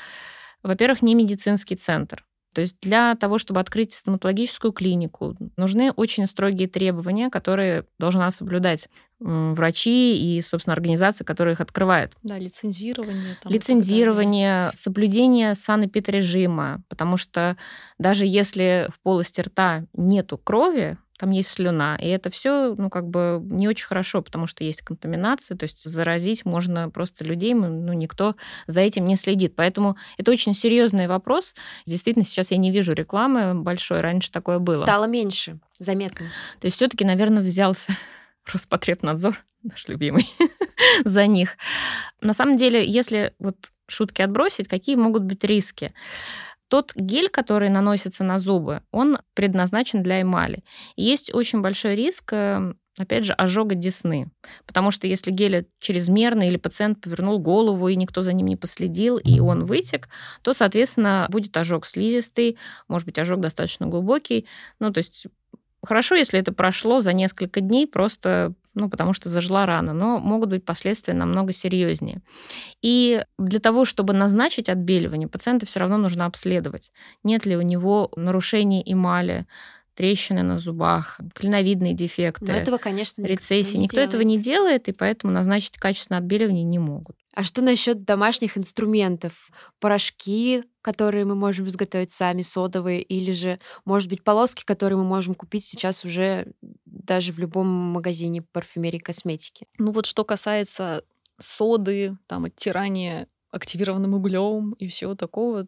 во-первых, не медицинский центр. То есть для того, чтобы открыть стоматологическую клинику, нужны очень строгие требования, которые должна соблюдать врачи и, собственно, организации, которые их открывают. Да, лицензирование. Там лицензирование, соблюдение санэпидрежима, потому что даже если в полости рта нету крови, там есть слюна. И это все, ну, как бы не очень хорошо, потому что есть контаминация, то есть заразить можно просто людей, ну, никто за этим не следит. Поэтому это очень серьезный вопрос. Действительно, сейчас я не вижу рекламы большой, раньше такое было. Стало меньше, заметно. То есть все-таки, наверное, взялся Роспотребнадзор, наш любимый, за них. На самом деле, если вот шутки отбросить, какие могут быть риски? Тот гель, который наносится на зубы, он предназначен для эмали. Есть очень большой риск эм, опять же, ожога десны. Потому что если гель чрезмерно или пациент повернул голову, и никто за ним не последил, и он вытек, то, соответственно, будет ожог слизистый, может быть, ожог достаточно глубокий. Ну, то есть Хорошо, если это прошло за несколько дней, просто ну, потому что зажила рана, но могут быть последствия намного серьезнее. И для того, чтобы назначить отбеливание, пациента все равно нужно обследовать, нет ли у него нарушений эмали, трещины на зубах, клиновидные дефекты. Но этого, конечно, рецессии. Никто, никто этого не делает, и поэтому назначить качественное отбеливание не могут. А что насчет домашних инструментов? Порошки, которые мы можем изготовить сами, содовые, или же, может быть, полоски, которые мы можем купить сейчас уже даже в любом магазине парфюмерии и косметики? Ну вот что касается соды, там, оттирания активированным углем и всего такого.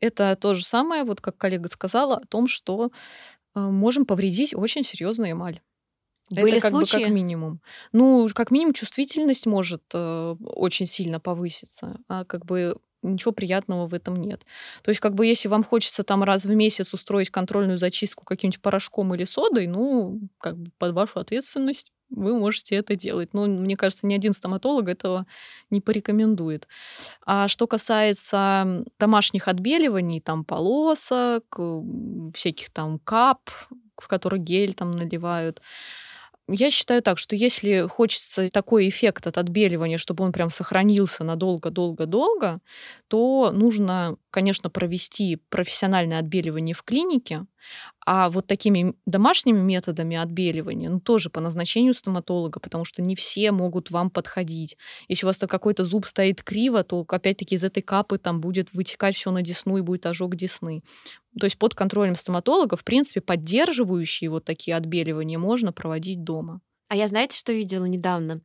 Это то же самое, вот как коллега сказала, о том, что можем повредить очень серьезную эмаль. Были это как случаи? бы как минимум. Ну, как минимум чувствительность может э, очень сильно повыситься, а как бы ничего приятного в этом нет. То есть, как бы, если вам хочется там раз в месяц устроить контрольную зачистку каким-нибудь порошком или содой, ну, как бы под вашу ответственность вы можете это делать. Но мне кажется, ни один стоматолог этого не порекомендует. А что касается домашних отбеливаний, там полосок, всяких там кап, в которых гель там наливают, я считаю так, что если хочется такой эффект от отбеливания, чтобы он прям сохранился надолго-долго-долго, то нужно, конечно, провести профессиональное отбеливание в клинике, а вот такими домашними методами отбеливания, ну, тоже по назначению стоматолога, потому что не все могут вам подходить. Если у вас какой-то зуб стоит криво, то опять-таки из этой капы там будет вытекать все на десну и будет ожог десны. То есть под контролем стоматолога, в принципе, поддерживающие вот такие отбеливания можно проводить дома. А я знаете, что видела недавно?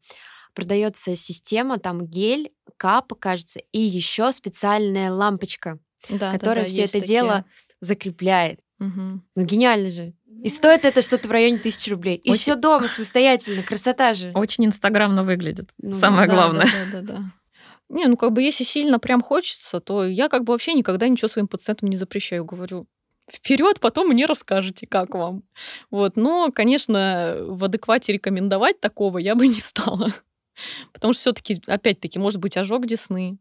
Продается система, там гель, капа, кажется, и еще специальная лампочка, да, которая да, да, все это такие. дело закрепляет. Угу. Ну гениально же. И стоит это что-то в районе тысячи рублей. И Очень... все дома самостоятельно, красота же. Очень инстаграмно выглядит. Ну, Самое да, главное. Да, да, да, да. Не, ну как бы если сильно прям хочется, то я как бы вообще никогда ничего своим пациентам не запрещаю. Говорю, вперед, потом мне расскажете, как вам. Вот. Но, конечно, в адеквате рекомендовать такого я бы не стала. Потому что все-таки, опять-таки, может быть ожог десны,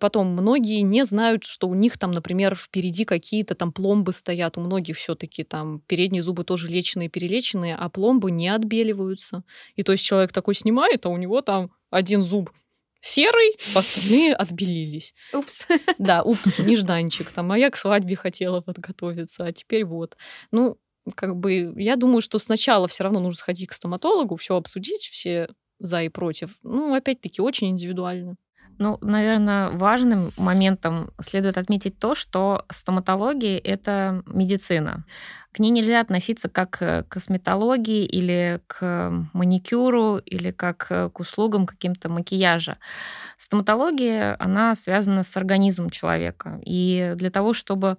Потом многие не знают, что у них там, например, впереди какие-то там пломбы стоят. У многих все-таки там передние зубы тоже леченые, перелеченные, а пломбы не отбеливаются. И то есть человек такой снимает, а у него там один зуб серый, остальные отбелились. Упс. Да, упс, нежданчик. Там, а я к свадьбе хотела подготовиться, а теперь вот. Ну, как бы, я думаю, что сначала все равно нужно сходить к стоматологу, все обсудить, все за и против. Ну, опять-таки, очень индивидуально. Ну, наверное, важным моментом следует отметить то, что стоматология — это медицина. К ней нельзя относиться как к косметологии или к маникюру, или как к услугам каким-то макияжа. Стоматология, она связана с организмом человека. И для того, чтобы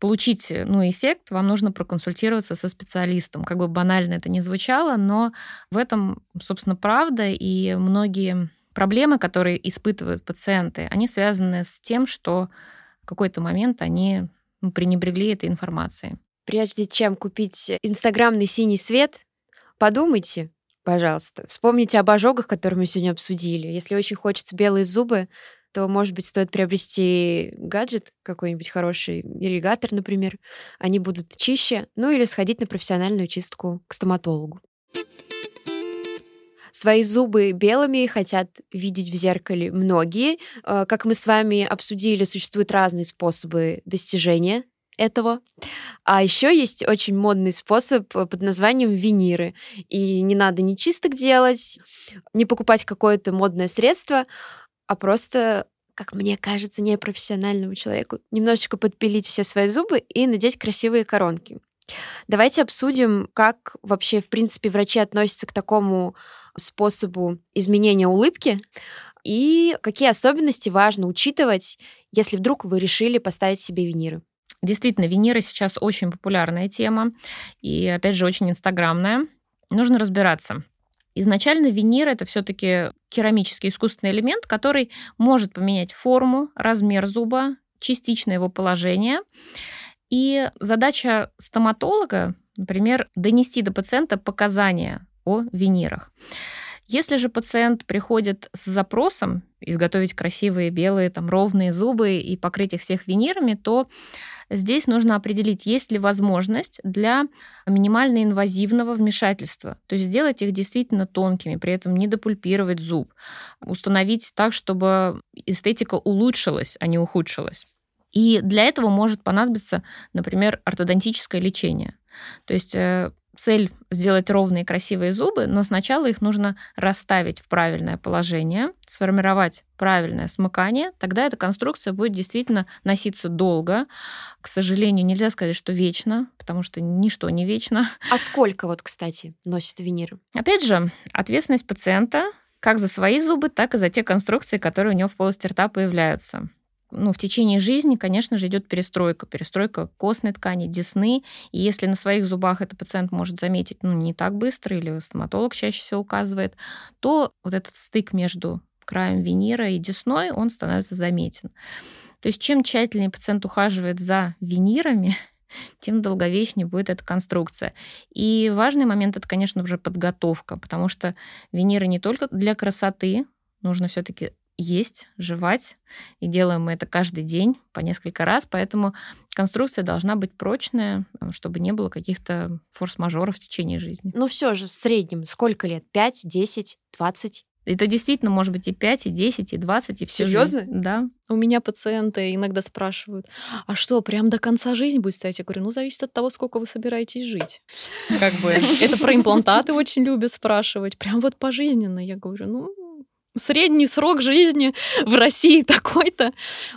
получить ну, эффект, вам нужно проконсультироваться со специалистом. Как бы банально это не звучало, но в этом, собственно, правда. И многие проблемы, которые испытывают пациенты, они связаны с тем, что в какой-то момент они ну, пренебрегли этой информацией. Прежде чем купить инстаграмный синий свет, подумайте, пожалуйста. Вспомните об ожогах, которые мы сегодня обсудили. Если очень хочется белые зубы, то, может быть, стоит приобрести гаджет какой-нибудь хороший, ирригатор, например. Они будут чище. Ну или сходить на профессиональную чистку к стоматологу. Свои зубы белыми хотят видеть в зеркале многие. Э, как мы с вами обсудили, существуют разные способы достижения этого. А еще есть очень модный способ под названием виниры. И не надо ни чисток делать, не покупать какое-то модное средство, а просто как мне кажется, непрофессиональному человеку, немножечко подпилить все свои зубы и надеть красивые коронки. Давайте обсудим, как вообще, в принципе, врачи относятся к такому способу изменения улыбки и какие особенности важно учитывать, если вдруг вы решили поставить себе виниры. Действительно, виниры сейчас очень популярная тема и, опять же, очень инстаграмная. Нужно разбираться. Изначально винир это все-таки керамический искусственный элемент, который может поменять форму, размер зуба, частично его положение. И задача стоматолога, например, донести до пациента показания о винирах. Если же пациент приходит с запросом изготовить красивые белые там ровные зубы и покрыть их всех винирами, то здесь нужно определить, есть ли возможность для минимально инвазивного вмешательства. То есть сделать их действительно тонкими, при этом не допульпировать зуб, установить так, чтобы эстетика улучшилась, а не ухудшилась. И для этого может понадобиться, например, ортодонтическое лечение. То есть э, цель сделать ровные красивые зубы, но сначала их нужно расставить в правильное положение, сформировать правильное смыкание, тогда эта конструкция будет действительно носиться долго. К сожалению, нельзя сказать, что вечно, потому что ничто не вечно. А сколько вот, кстати, носит виниры? Опять же, ответственность пациента как за свои зубы, так и за те конструкции, которые у него в полости рта появляются ну, в течение жизни, конечно же, идет перестройка. Перестройка костной ткани, десны. И если на своих зубах этот пациент может заметить ну, не так быстро, или стоматолог чаще всего указывает, то вот этот стык между краем винира и десной, он становится заметен. То есть чем тщательнее пациент ухаживает за винирами, тем долговечнее будет эта конструкция. И важный момент это, конечно же, подготовка, потому что виниры не только для красоты, нужно все-таки есть, жевать, и делаем мы это каждый день по несколько раз, поэтому конструкция должна быть прочная, э, чтобы не было каких-то форс-мажоров в течение жизни. Ну все же, в среднем сколько лет? 5, 10, 20? Это действительно может быть и 5, и 10, и 20, и все. Серьезно? Жизнь. Да. У меня пациенты иногда спрашивают, а что, прям до конца жизни будет стоять? Я говорю, ну, зависит от того, сколько вы собираетесь жить. Как бы это про имплантаты очень любят спрашивать. Прям вот пожизненно. Я говорю, ну, средний срок жизни в России такой-то.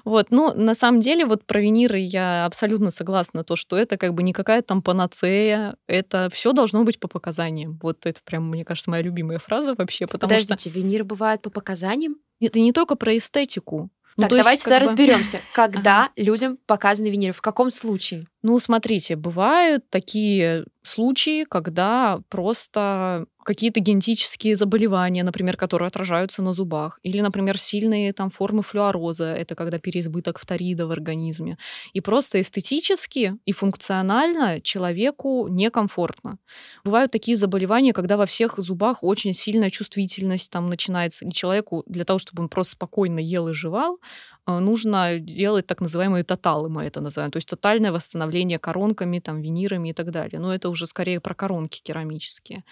Вот. Ну, на самом деле, вот про виниры я абсолютно согласна, то, что это как бы не какая-то там панацея, это все должно быть по показаниям. Вот это прям, мне кажется, моя любимая фраза вообще, потому Подождите, что... виниры бывают по показаниям? Это не только про эстетику. Ну, так, давайте тогда бы... разберемся, когда ага. людям показаны виниры, в каком случае? Ну, смотрите, бывают такие случаи, когда просто какие-то генетические заболевания, например, которые отражаются на зубах, или, например, сильные там формы флюороза, это когда переизбыток фторида в организме. И просто эстетически и функционально человеку некомфортно. Бывают такие заболевания, когда во всех зубах очень сильная чувствительность там начинается, и человеку для того, чтобы он просто спокойно ел и жевал, нужно делать так называемые тоталы, мы это называем, то есть тотальное восстановление коронками, там, винирами и так далее. Но это уже скорее про коронки керамические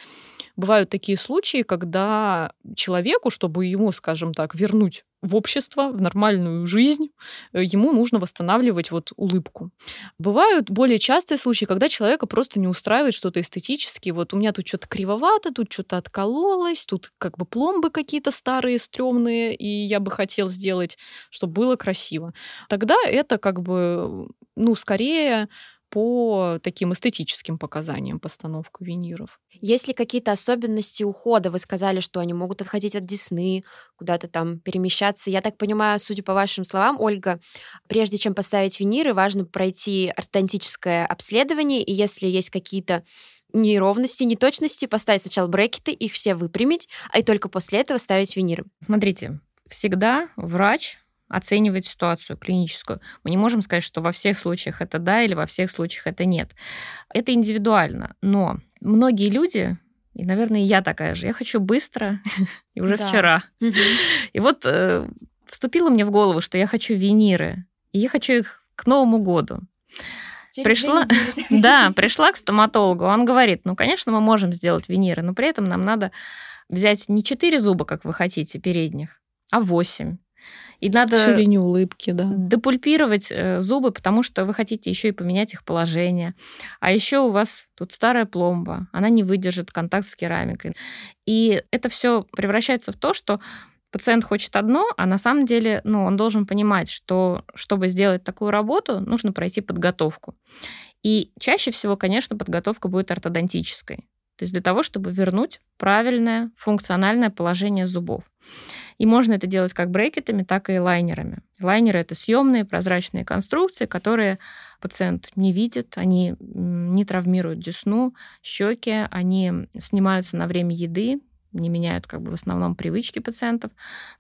бывают такие случаи, когда человеку, чтобы ему, скажем так, вернуть в общество, в нормальную жизнь, э, ему нужно восстанавливать вот улыбку. Бывают более частые случаи, когда человека просто не устраивает что-то эстетически. Вот у меня тут что-то кривовато, тут что-то откололось, тут как бы пломбы какие-то старые, стрёмные, и я бы хотел сделать, чтобы было красиво. Тогда это как бы, ну, скорее по таким эстетическим показаниям постановку виниров. Есть ли какие-то особенности ухода? Вы сказали, что они могут отходить от десны, куда-то там перемещаться. Я так понимаю, судя по вашим словам, Ольга, прежде чем поставить виниры, важно пройти ортодонтическое обследование, и если есть какие-то неровности, неточности, поставить сначала брекеты, их все выпрямить, а и только после этого ставить виниры. Смотрите, всегда врач оценивать ситуацию клиническую. Мы не можем сказать, что во всех случаях это да или во всех случаях это нет. Это индивидуально. Но многие люди, и, наверное, я такая же, я хочу быстро и уже да. вчера. И вот э, вступило мне в голову, что я хочу виниры, и я хочу их к Новому году. Через пришла, да, пришла к стоматологу, он говорит, ну, конечно, мы можем сделать виниры, но при этом нам надо взять не 4 зуба, как вы хотите, передних, а 8. И надо Всю линию улыбки, да. депульпировать э, зубы, потому что вы хотите еще и поменять их положение. А еще у вас тут старая пломба, она не выдержит контакт с керамикой. И это все превращается в то, что пациент хочет одно, а на самом деле ну, он должен понимать, что чтобы сделать такую работу, нужно пройти подготовку. И чаще всего, конечно, подготовка будет ортодонтической. То есть для того, чтобы вернуть правильное функциональное положение зубов. И можно это делать как брекетами, так и лайнерами. Лайнеры это съемные прозрачные конструкции, которые пациент не видит, они не травмируют десну, щеки, они снимаются на время еды, не меняют как бы в основном привычки пациентов,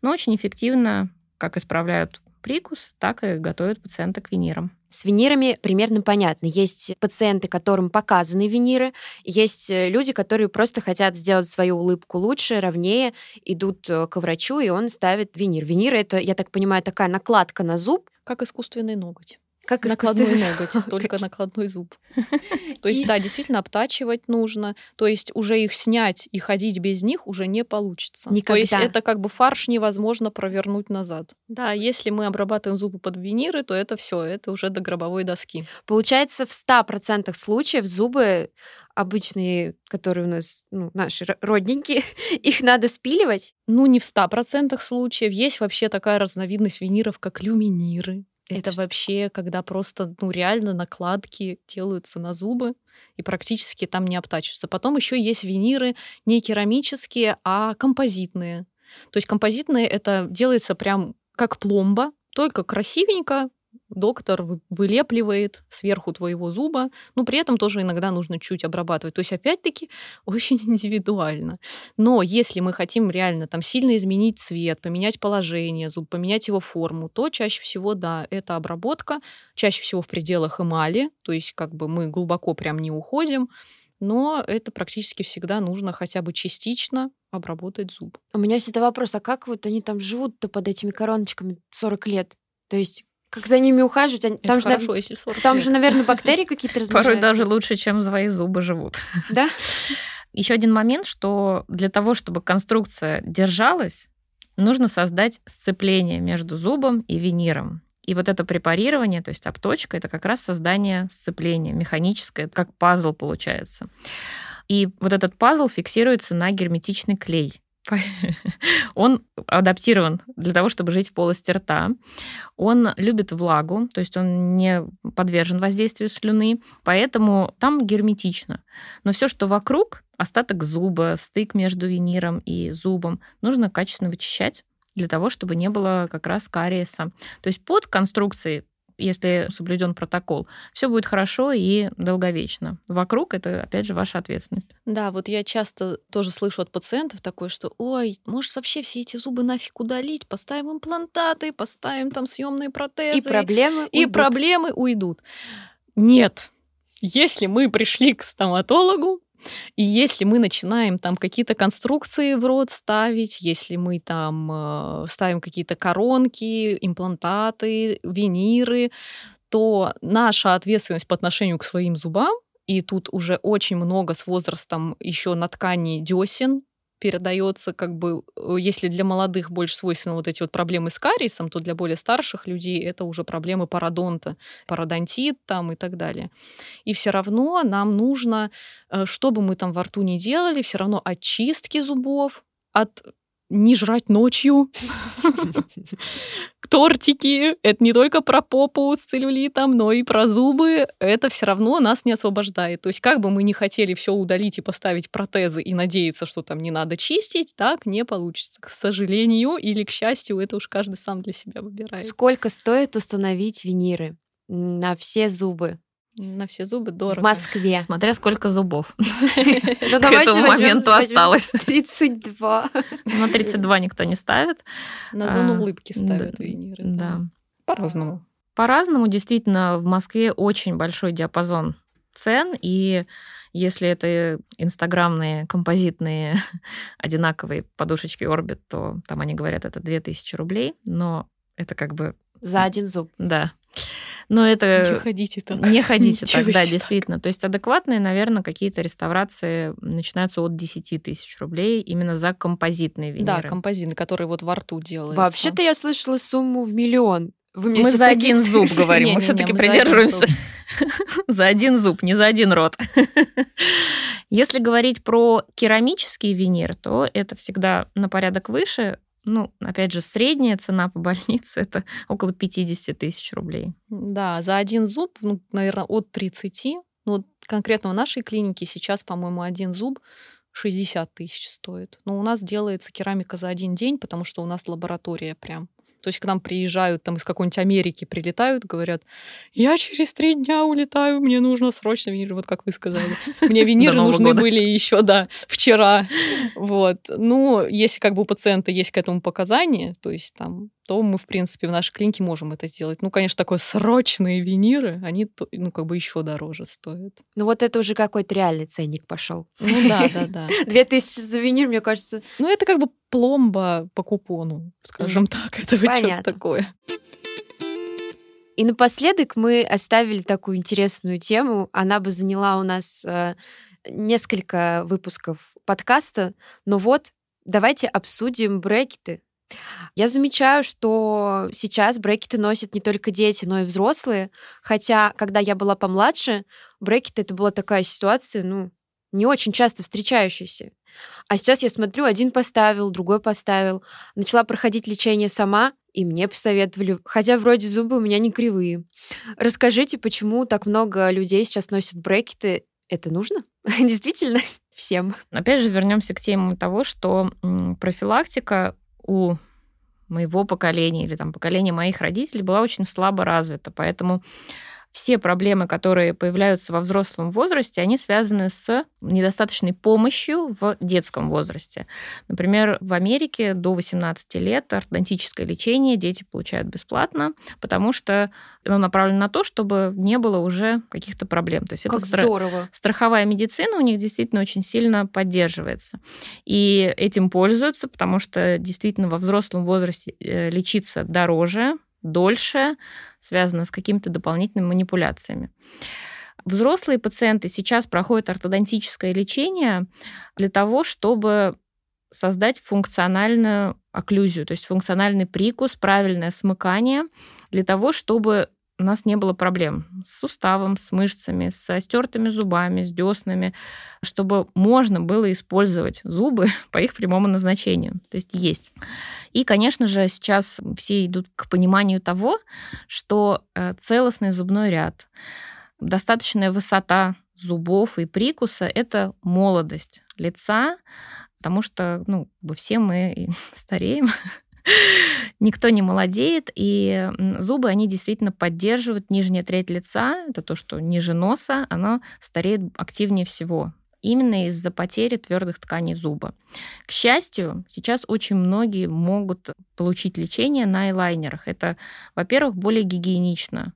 но очень эффективно как исправляют прикус, так и готовят пациента к винирам. С винирами примерно понятно. Есть пациенты, которым показаны виниры, есть э, люди, которые просто хотят сделать свою улыбку лучше, ровнее, идут э, к врачу, и он ставит винир. Винир — это, я так понимаю, такая накладка на зуб. Как искусственный ноготь. Как накладной ноготь, только накладной зуб. То есть, да, действительно обтачивать нужно. То есть уже их снять и ходить без них уже не получится. Никогда. То есть это как бы фарш невозможно провернуть назад. Да, если мы обрабатываем зубы под виниры, то это все, это уже до гробовой доски. Получается, в 100% случаев зубы обычные, которые у нас, ну, наши родненькие, их надо спиливать? Ну, не в 100% случаев. Есть вообще такая разновидность виниров, как люминиры. Это, это вообще, когда просто, ну, реально накладки делаются на зубы и практически там не обтачиваются. Потом еще есть виниры не керамические, а композитные. То есть композитные это делается прям как пломба, только красивенько, доктор вылепливает сверху твоего зуба, но при этом тоже иногда нужно чуть обрабатывать. То есть, опять-таки, очень индивидуально. Но если мы хотим реально там сильно изменить цвет, поменять положение зуба, поменять его форму, то чаще всего, да, это обработка, чаще всего в пределах эмали, то есть как бы мы глубоко прям не уходим, но это практически всегда нужно хотя бы частично обработать зуб. У меня всегда вопрос, а как вот они там живут-то под этими короночками 40 лет? То есть как за ними ухаживать? Они, там же, хорошо, если 40 Там лет. же, наверное, бактерии какие-то размножаются. Порой даже лучше, чем свои зубы живут. Да? Еще один момент, что для того, чтобы конструкция держалась, нужно создать сцепление между зубом и виниром. И вот это препарирование, то есть обточка, это как раз создание сцепления механическое, как пазл получается. И вот этот пазл фиксируется на герметичный клей. Он адаптирован для того, чтобы жить в полости рта. Он любит влагу, то есть он не подвержен воздействию слюны, поэтому там герметично. Но все, что вокруг, остаток зуба, стык между виниром и зубом, нужно качественно вычищать для того, чтобы не было как раз кариеса. То есть под конструкцией если соблюден протокол, все будет хорошо и долговечно. Вокруг это, опять же, ваша ответственность. Да, вот я часто тоже слышу от пациентов такое, что, ой, может вообще все эти зубы нафиг удалить, поставим имплантаты, поставим там съемные протезы. И проблемы И проблемы уйдут. Нет. Если мы пришли к стоматологу, и если мы начинаем там какие-то конструкции в рот ставить, если мы там э, ставим какие-то коронки, имплантаты, виниры, то наша ответственность по отношению к своим зубам, и тут уже очень много с возрастом еще на ткани десен, передается как бы, э, если для молодых больше свойственны вот эти вот проблемы с кариесом, то для более старших людей это уже проблемы пародонта, пародонтит там и так далее. И все равно нам нужно, э, что бы мы там во рту не делали, все равно очистки зубов от не жрать ночью, тортики. Это не только про попу с целлюлитом, но и про зубы. Это все равно нас не освобождает. То есть как бы мы не хотели все удалить и поставить протезы и надеяться, что там не надо чистить, так не получится. К сожалению или к счастью, это уж каждый сам для себя выбирает. Сколько стоит установить виниры на все зубы? На все зубы дорого. В Москве. Смотря сколько зубов к этому моменту осталось. 32. На 32 никто не ставит. На зону а, улыбки ставят виниры. Да. По-разному. По-разному, действительно, в Москве очень большой диапазон цен, и если это инстаграмные, композитные, одинаковые подушечки Orbit, то там они говорят, это 2000 рублей, но это как бы... За один зуб. Да. Но это... Не ходите так. Не ходите не так, да, действительно. То есть адекватные, наверное, какие-то реставрации начинаются от 10 тысяч рублей именно за композитные виниры. Да, композитные, которые вот во рту делаются. Вообще-то я слышала сумму в миллион. Вы мы за один зуб говорим, мы все-таки придерживаемся за один зуб, не за один рот. Если говорить про керамический винир, то это всегда на порядок выше, ну, опять же, средняя цена по больнице это около 50 тысяч рублей. Да, за один зуб, ну, наверное, от 30. Ну, вот конкретно в нашей клинике сейчас, по-моему, один зуб 60 тысяч стоит. Но у нас делается керамика за один день, потому что у нас лаборатория прям. То есть к нам приезжают там из какой-нибудь Америки, прилетают, говорят, я через три дня улетаю, мне нужно срочно винир, вот как вы сказали. Мне виниры нужны были еще, да, вчера. Вот. Ну, если как бы у пациента есть к этому показания, то есть там то мы, в принципе, в нашей клинике можем это сделать. Ну, конечно, такое срочные виниры, они, ну, как бы еще дороже стоят. Ну, вот это уже какой-то реальный ценник пошел. Ну, да, да, да. Две тысячи за винир, мне кажется. Ну, это как бы пломба по купону, скажем так. Это что-то такое. И напоследок мы оставили такую интересную тему. Она бы заняла у нас э, несколько выпусков подкаста. Но вот давайте обсудим брекеты. Я замечаю, что сейчас брекеты носят не только дети, но и взрослые. Хотя, когда я была помладше, брекеты это была такая ситуация, ну, не очень часто встречающаяся. А сейчас я смотрю, один поставил, другой поставил. Начала проходить лечение сама, и мне посоветовали, хотя вроде зубы у меня не кривые. Расскажите, почему так много людей сейчас носят брекеты? Это нужно? Действительно? Всем. Опять же, вернемся к теме того, что профилактика у моего поколения или там поколения моих родителей была очень слабо развита. Поэтому все проблемы, которые появляются во взрослом возрасте, они связаны с недостаточной помощью в детском возрасте. Например, в Америке до 18 лет ортодонтическое лечение дети получают бесплатно, потому что оно направлено на то, чтобы не было уже каких-то проблем. То есть как это здорово. страховая медицина у них действительно очень сильно поддерживается. И этим пользуются, потому что действительно во взрослом возрасте э, лечиться дороже, дольше, связано с какими-то дополнительными манипуляциями. Взрослые пациенты сейчас проходят ортодонтическое лечение для того, чтобы создать функциональную окклюзию, то есть функциональный прикус, правильное смыкание, для того, чтобы у нас не было проблем с суставом, с мышцами, со стертыми зубами, с деснами, чтобы можно было использовать зубы по их прямому назначению. То есть есть. И, конечно же, сейчас все идут к пониманию того, что э, целостный зубной ряд, достаточная высота зубов и прикуса — это молодость лица, потому что ну, все мы стареем, никто не молодеет, и зубы, они действительно поддерживают нижняя треть лица, это то, что ниже носа, оно стареет активнее всего именно из-за потери твердых тканей зуба. К счастью, сейчас очень многие могут получить лечение на элайнерах. Это, во-первых, более гигиенично.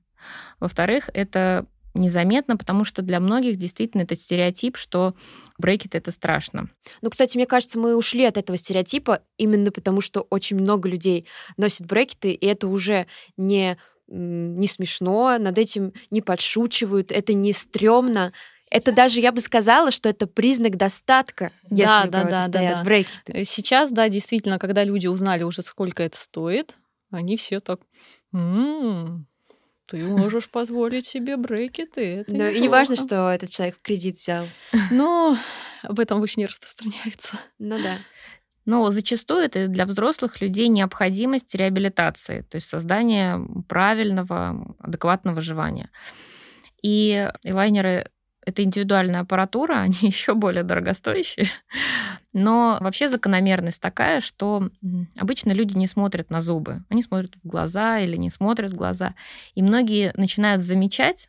Во-вторых, это незаметно, потому что для многих действительно это стереотип, что брекет это страшно. Ну, кстати, мне кажется, мы ушли от этого стереотипа именно потому, что очень много людей носят брекеты, и это уже не, не смешно, над этим не подшучивают, это не стрёмно, Это даже, я бы сказала, что это признак достатка, если Да, у да, да, да, стоят да. брекеты. Э, Сейчас, да, действительно, когда люди узнали уже, сколько это стоит, они все так, «М, ты можешь позволить себе брекеты. Это Но и не важно, неплохо». что этот человек в кредит взял. Но об этом обычно не распространяется. Ну да. Но зачастую это для взрослых людей необходимость реабилитации, то есть создание правильного, адекватного выживания. И элайнеры это индивидуальная аппаратура, они еще более дорогостоящие. Но вообще закономерность такая, что обычно люди не смотрят на зубы. Они смотрят в глаза или не смотрят в глаза. И многие начинают замечать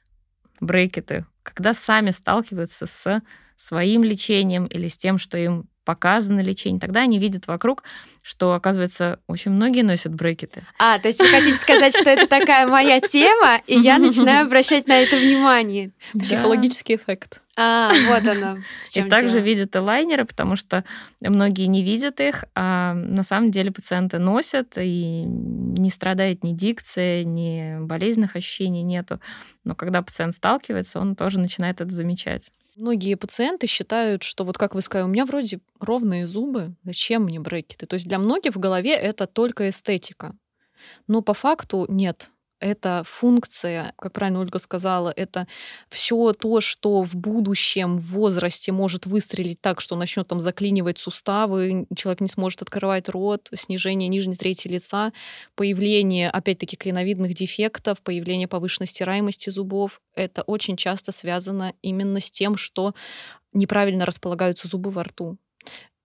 брекеты, когда сами сталкиваются с своим лечением или с тем, что им показано лечение. Тогда они видят вокруг, что, оказывается, очень многие носят брекеты. А, то есть вы хотите сказать, что это такая моя тема, и я начинаю обращать на это внимание. Психологический эффект. А, вот оно. И также видят элайнеры, потому что многие не видят их, а на самом деле пациенты носят, и не страдает ни дикция, ни болезненных ощущений нету. Но когда пациент сталкивается, он тоже начинает это замечать. Многие пациенты считают, что вот как вы сказали, у меня вроде ровные зубы, зачем мне брекеты? То есть для многих в голове это только эстетика. Но по факту нет. Это функция, как правильно Ольга сказала, это все то, что в будущем, в возрасте может выстрелить так, что начнет там заклинивать суставы, человек не сможет открывать рот, снижение нижней трети лица, появление, опять-таки, клиновидных дефектов, появление повышенной стираемости зубов. Это очень часто связано именно с тем, что неправильно располагаются зубы во рту.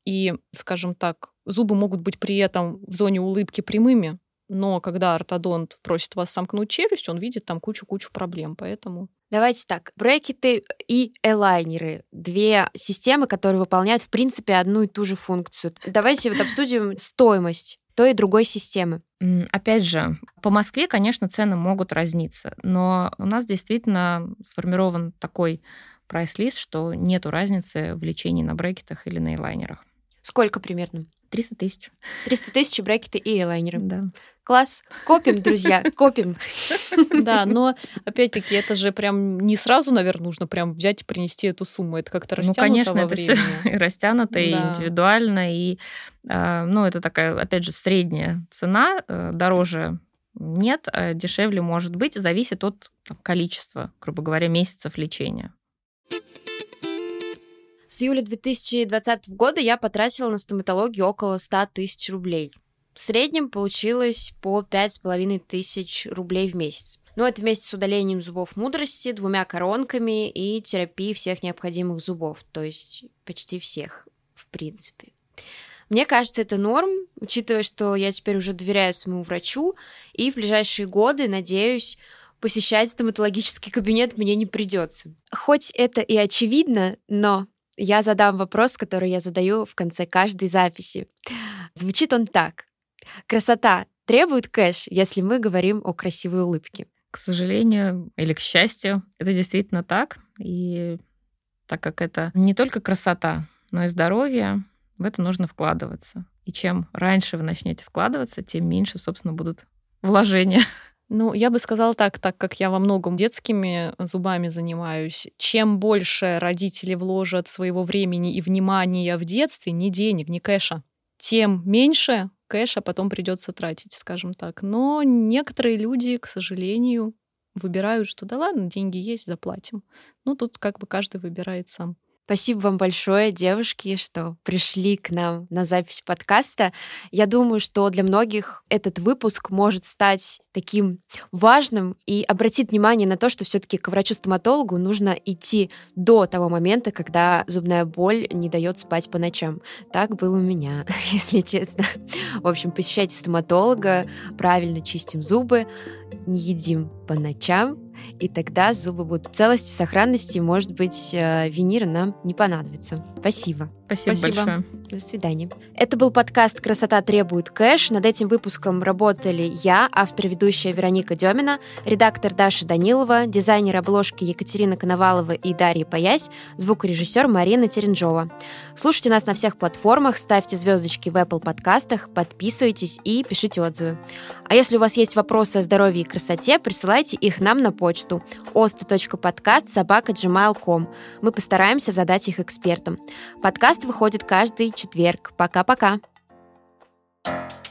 И, скажем так, зубы могут быть при этом в зоне улыбки прямыми, но когда ортодонт просит вас сомкнуть челюсть, он видит там кучу-кучу проблем, поэтому... Давайте так. Брекеты и элайнеры. Две системы, которые выполняют, в принципе, одну и ту же функцию. Давайте вот обсудим стоимость той и другой системы. Опять же, по Москве, конечно, цены могут разниться, но у нас действительно сформирован такой прайс-лист, что нету разницы в лечении на брекетах или на элайнерах. Сколько примерно? 300 тысяч. 300 тысяч брекеты и элайнеры. Да. Класс. Копим, друзья, копим. Да, но опять-таки это же прям не сразу, наверное, нужно прям взять и принести эту сумму. Это как-то Ну, растянуто конечно, во это все и растянуто, и Да. индивидуально, и, а, ну, это такая, опять же, средняя цена, э, дороже нет, а дешевле может быть, зависит от там, количества, грубо говоря, месяцев лечения. С июля 2020 года я потратила на стоматологию около 100 тысяч рублей. В среднем получилось по 5,5 тысяч рублей в месяц. Но это вместе с удалением зубов мудрости, двумя коронками и терапией всех необходимых зубов, то есть почти всех, в принципе. Мне кажется, это норм, учитывая, что я теперь уже доверяю своему врачу, и в ближайшие годы, надеюсь, посещать стоматологический кабинет мне не придется. Хоть это и очевидно, но я задам вопрос, который я задаю в конце каждой записи. Звучит он так. Красота требует кэш, если мы говорим о красивой улыбке. К сожалению или к счастью, это действительно так. И так как это не только красота, но и здоровье, в это нужно вкладываться. И чем раньше вы начнете вкладываться, тем меньше, собственно, будут вложения. Ну, я бы сказала так, так как я во многом детскими зубами занимаюсь, чем больше родители вложат своего времени и внимания в детстве, ни денег, ни кэша, тем меньше кэша потом придется тратить, скажем так. Но некоторые люди, к сожалению, выбирают, что да ладно, деньги есть, заплатим. Ну, тут как бы каждый выбирает сам. Спасибо вам большое, девушки, что пришли к нам на запись подкаста. Я думаю, что для многих этот выпуск может стать таким важным и обратит внимание на то, что все-таки к врачу-стоматологу нужно идти до того момента, когда зубная боль не дает спать по ночам. Так было у меня, если честно. В общем, посещайте стоматолога, правильно чистим зубы, не едим по ночам, и тогда зубы будут в целости, сохранности, и, может быть, э, виниры нам не понадобится. Спасибо. Спасибо, Спасибо. большое. До свидания. Это был подкаст «Красота требует кэш». Над этим выпуском работали я, автор и ведущая Вероника Демина, редактор Даша Данилова, дизайнер обложки Екатерина Коновалова и Дарья Паясь, звукорежиссер Марина Теренжова. Слушайте нас на всех платформах, ставьте звездочки в Apple подкастах, подписывайтесь и пишите отзывы. А если у вас есть вопросы о здоровье и красоте, присылайте их нам на почту почту osta.подкаст Мы постараемся задать их экспертам. Подкаст выходит каждый четверг. Пока-пока. thank you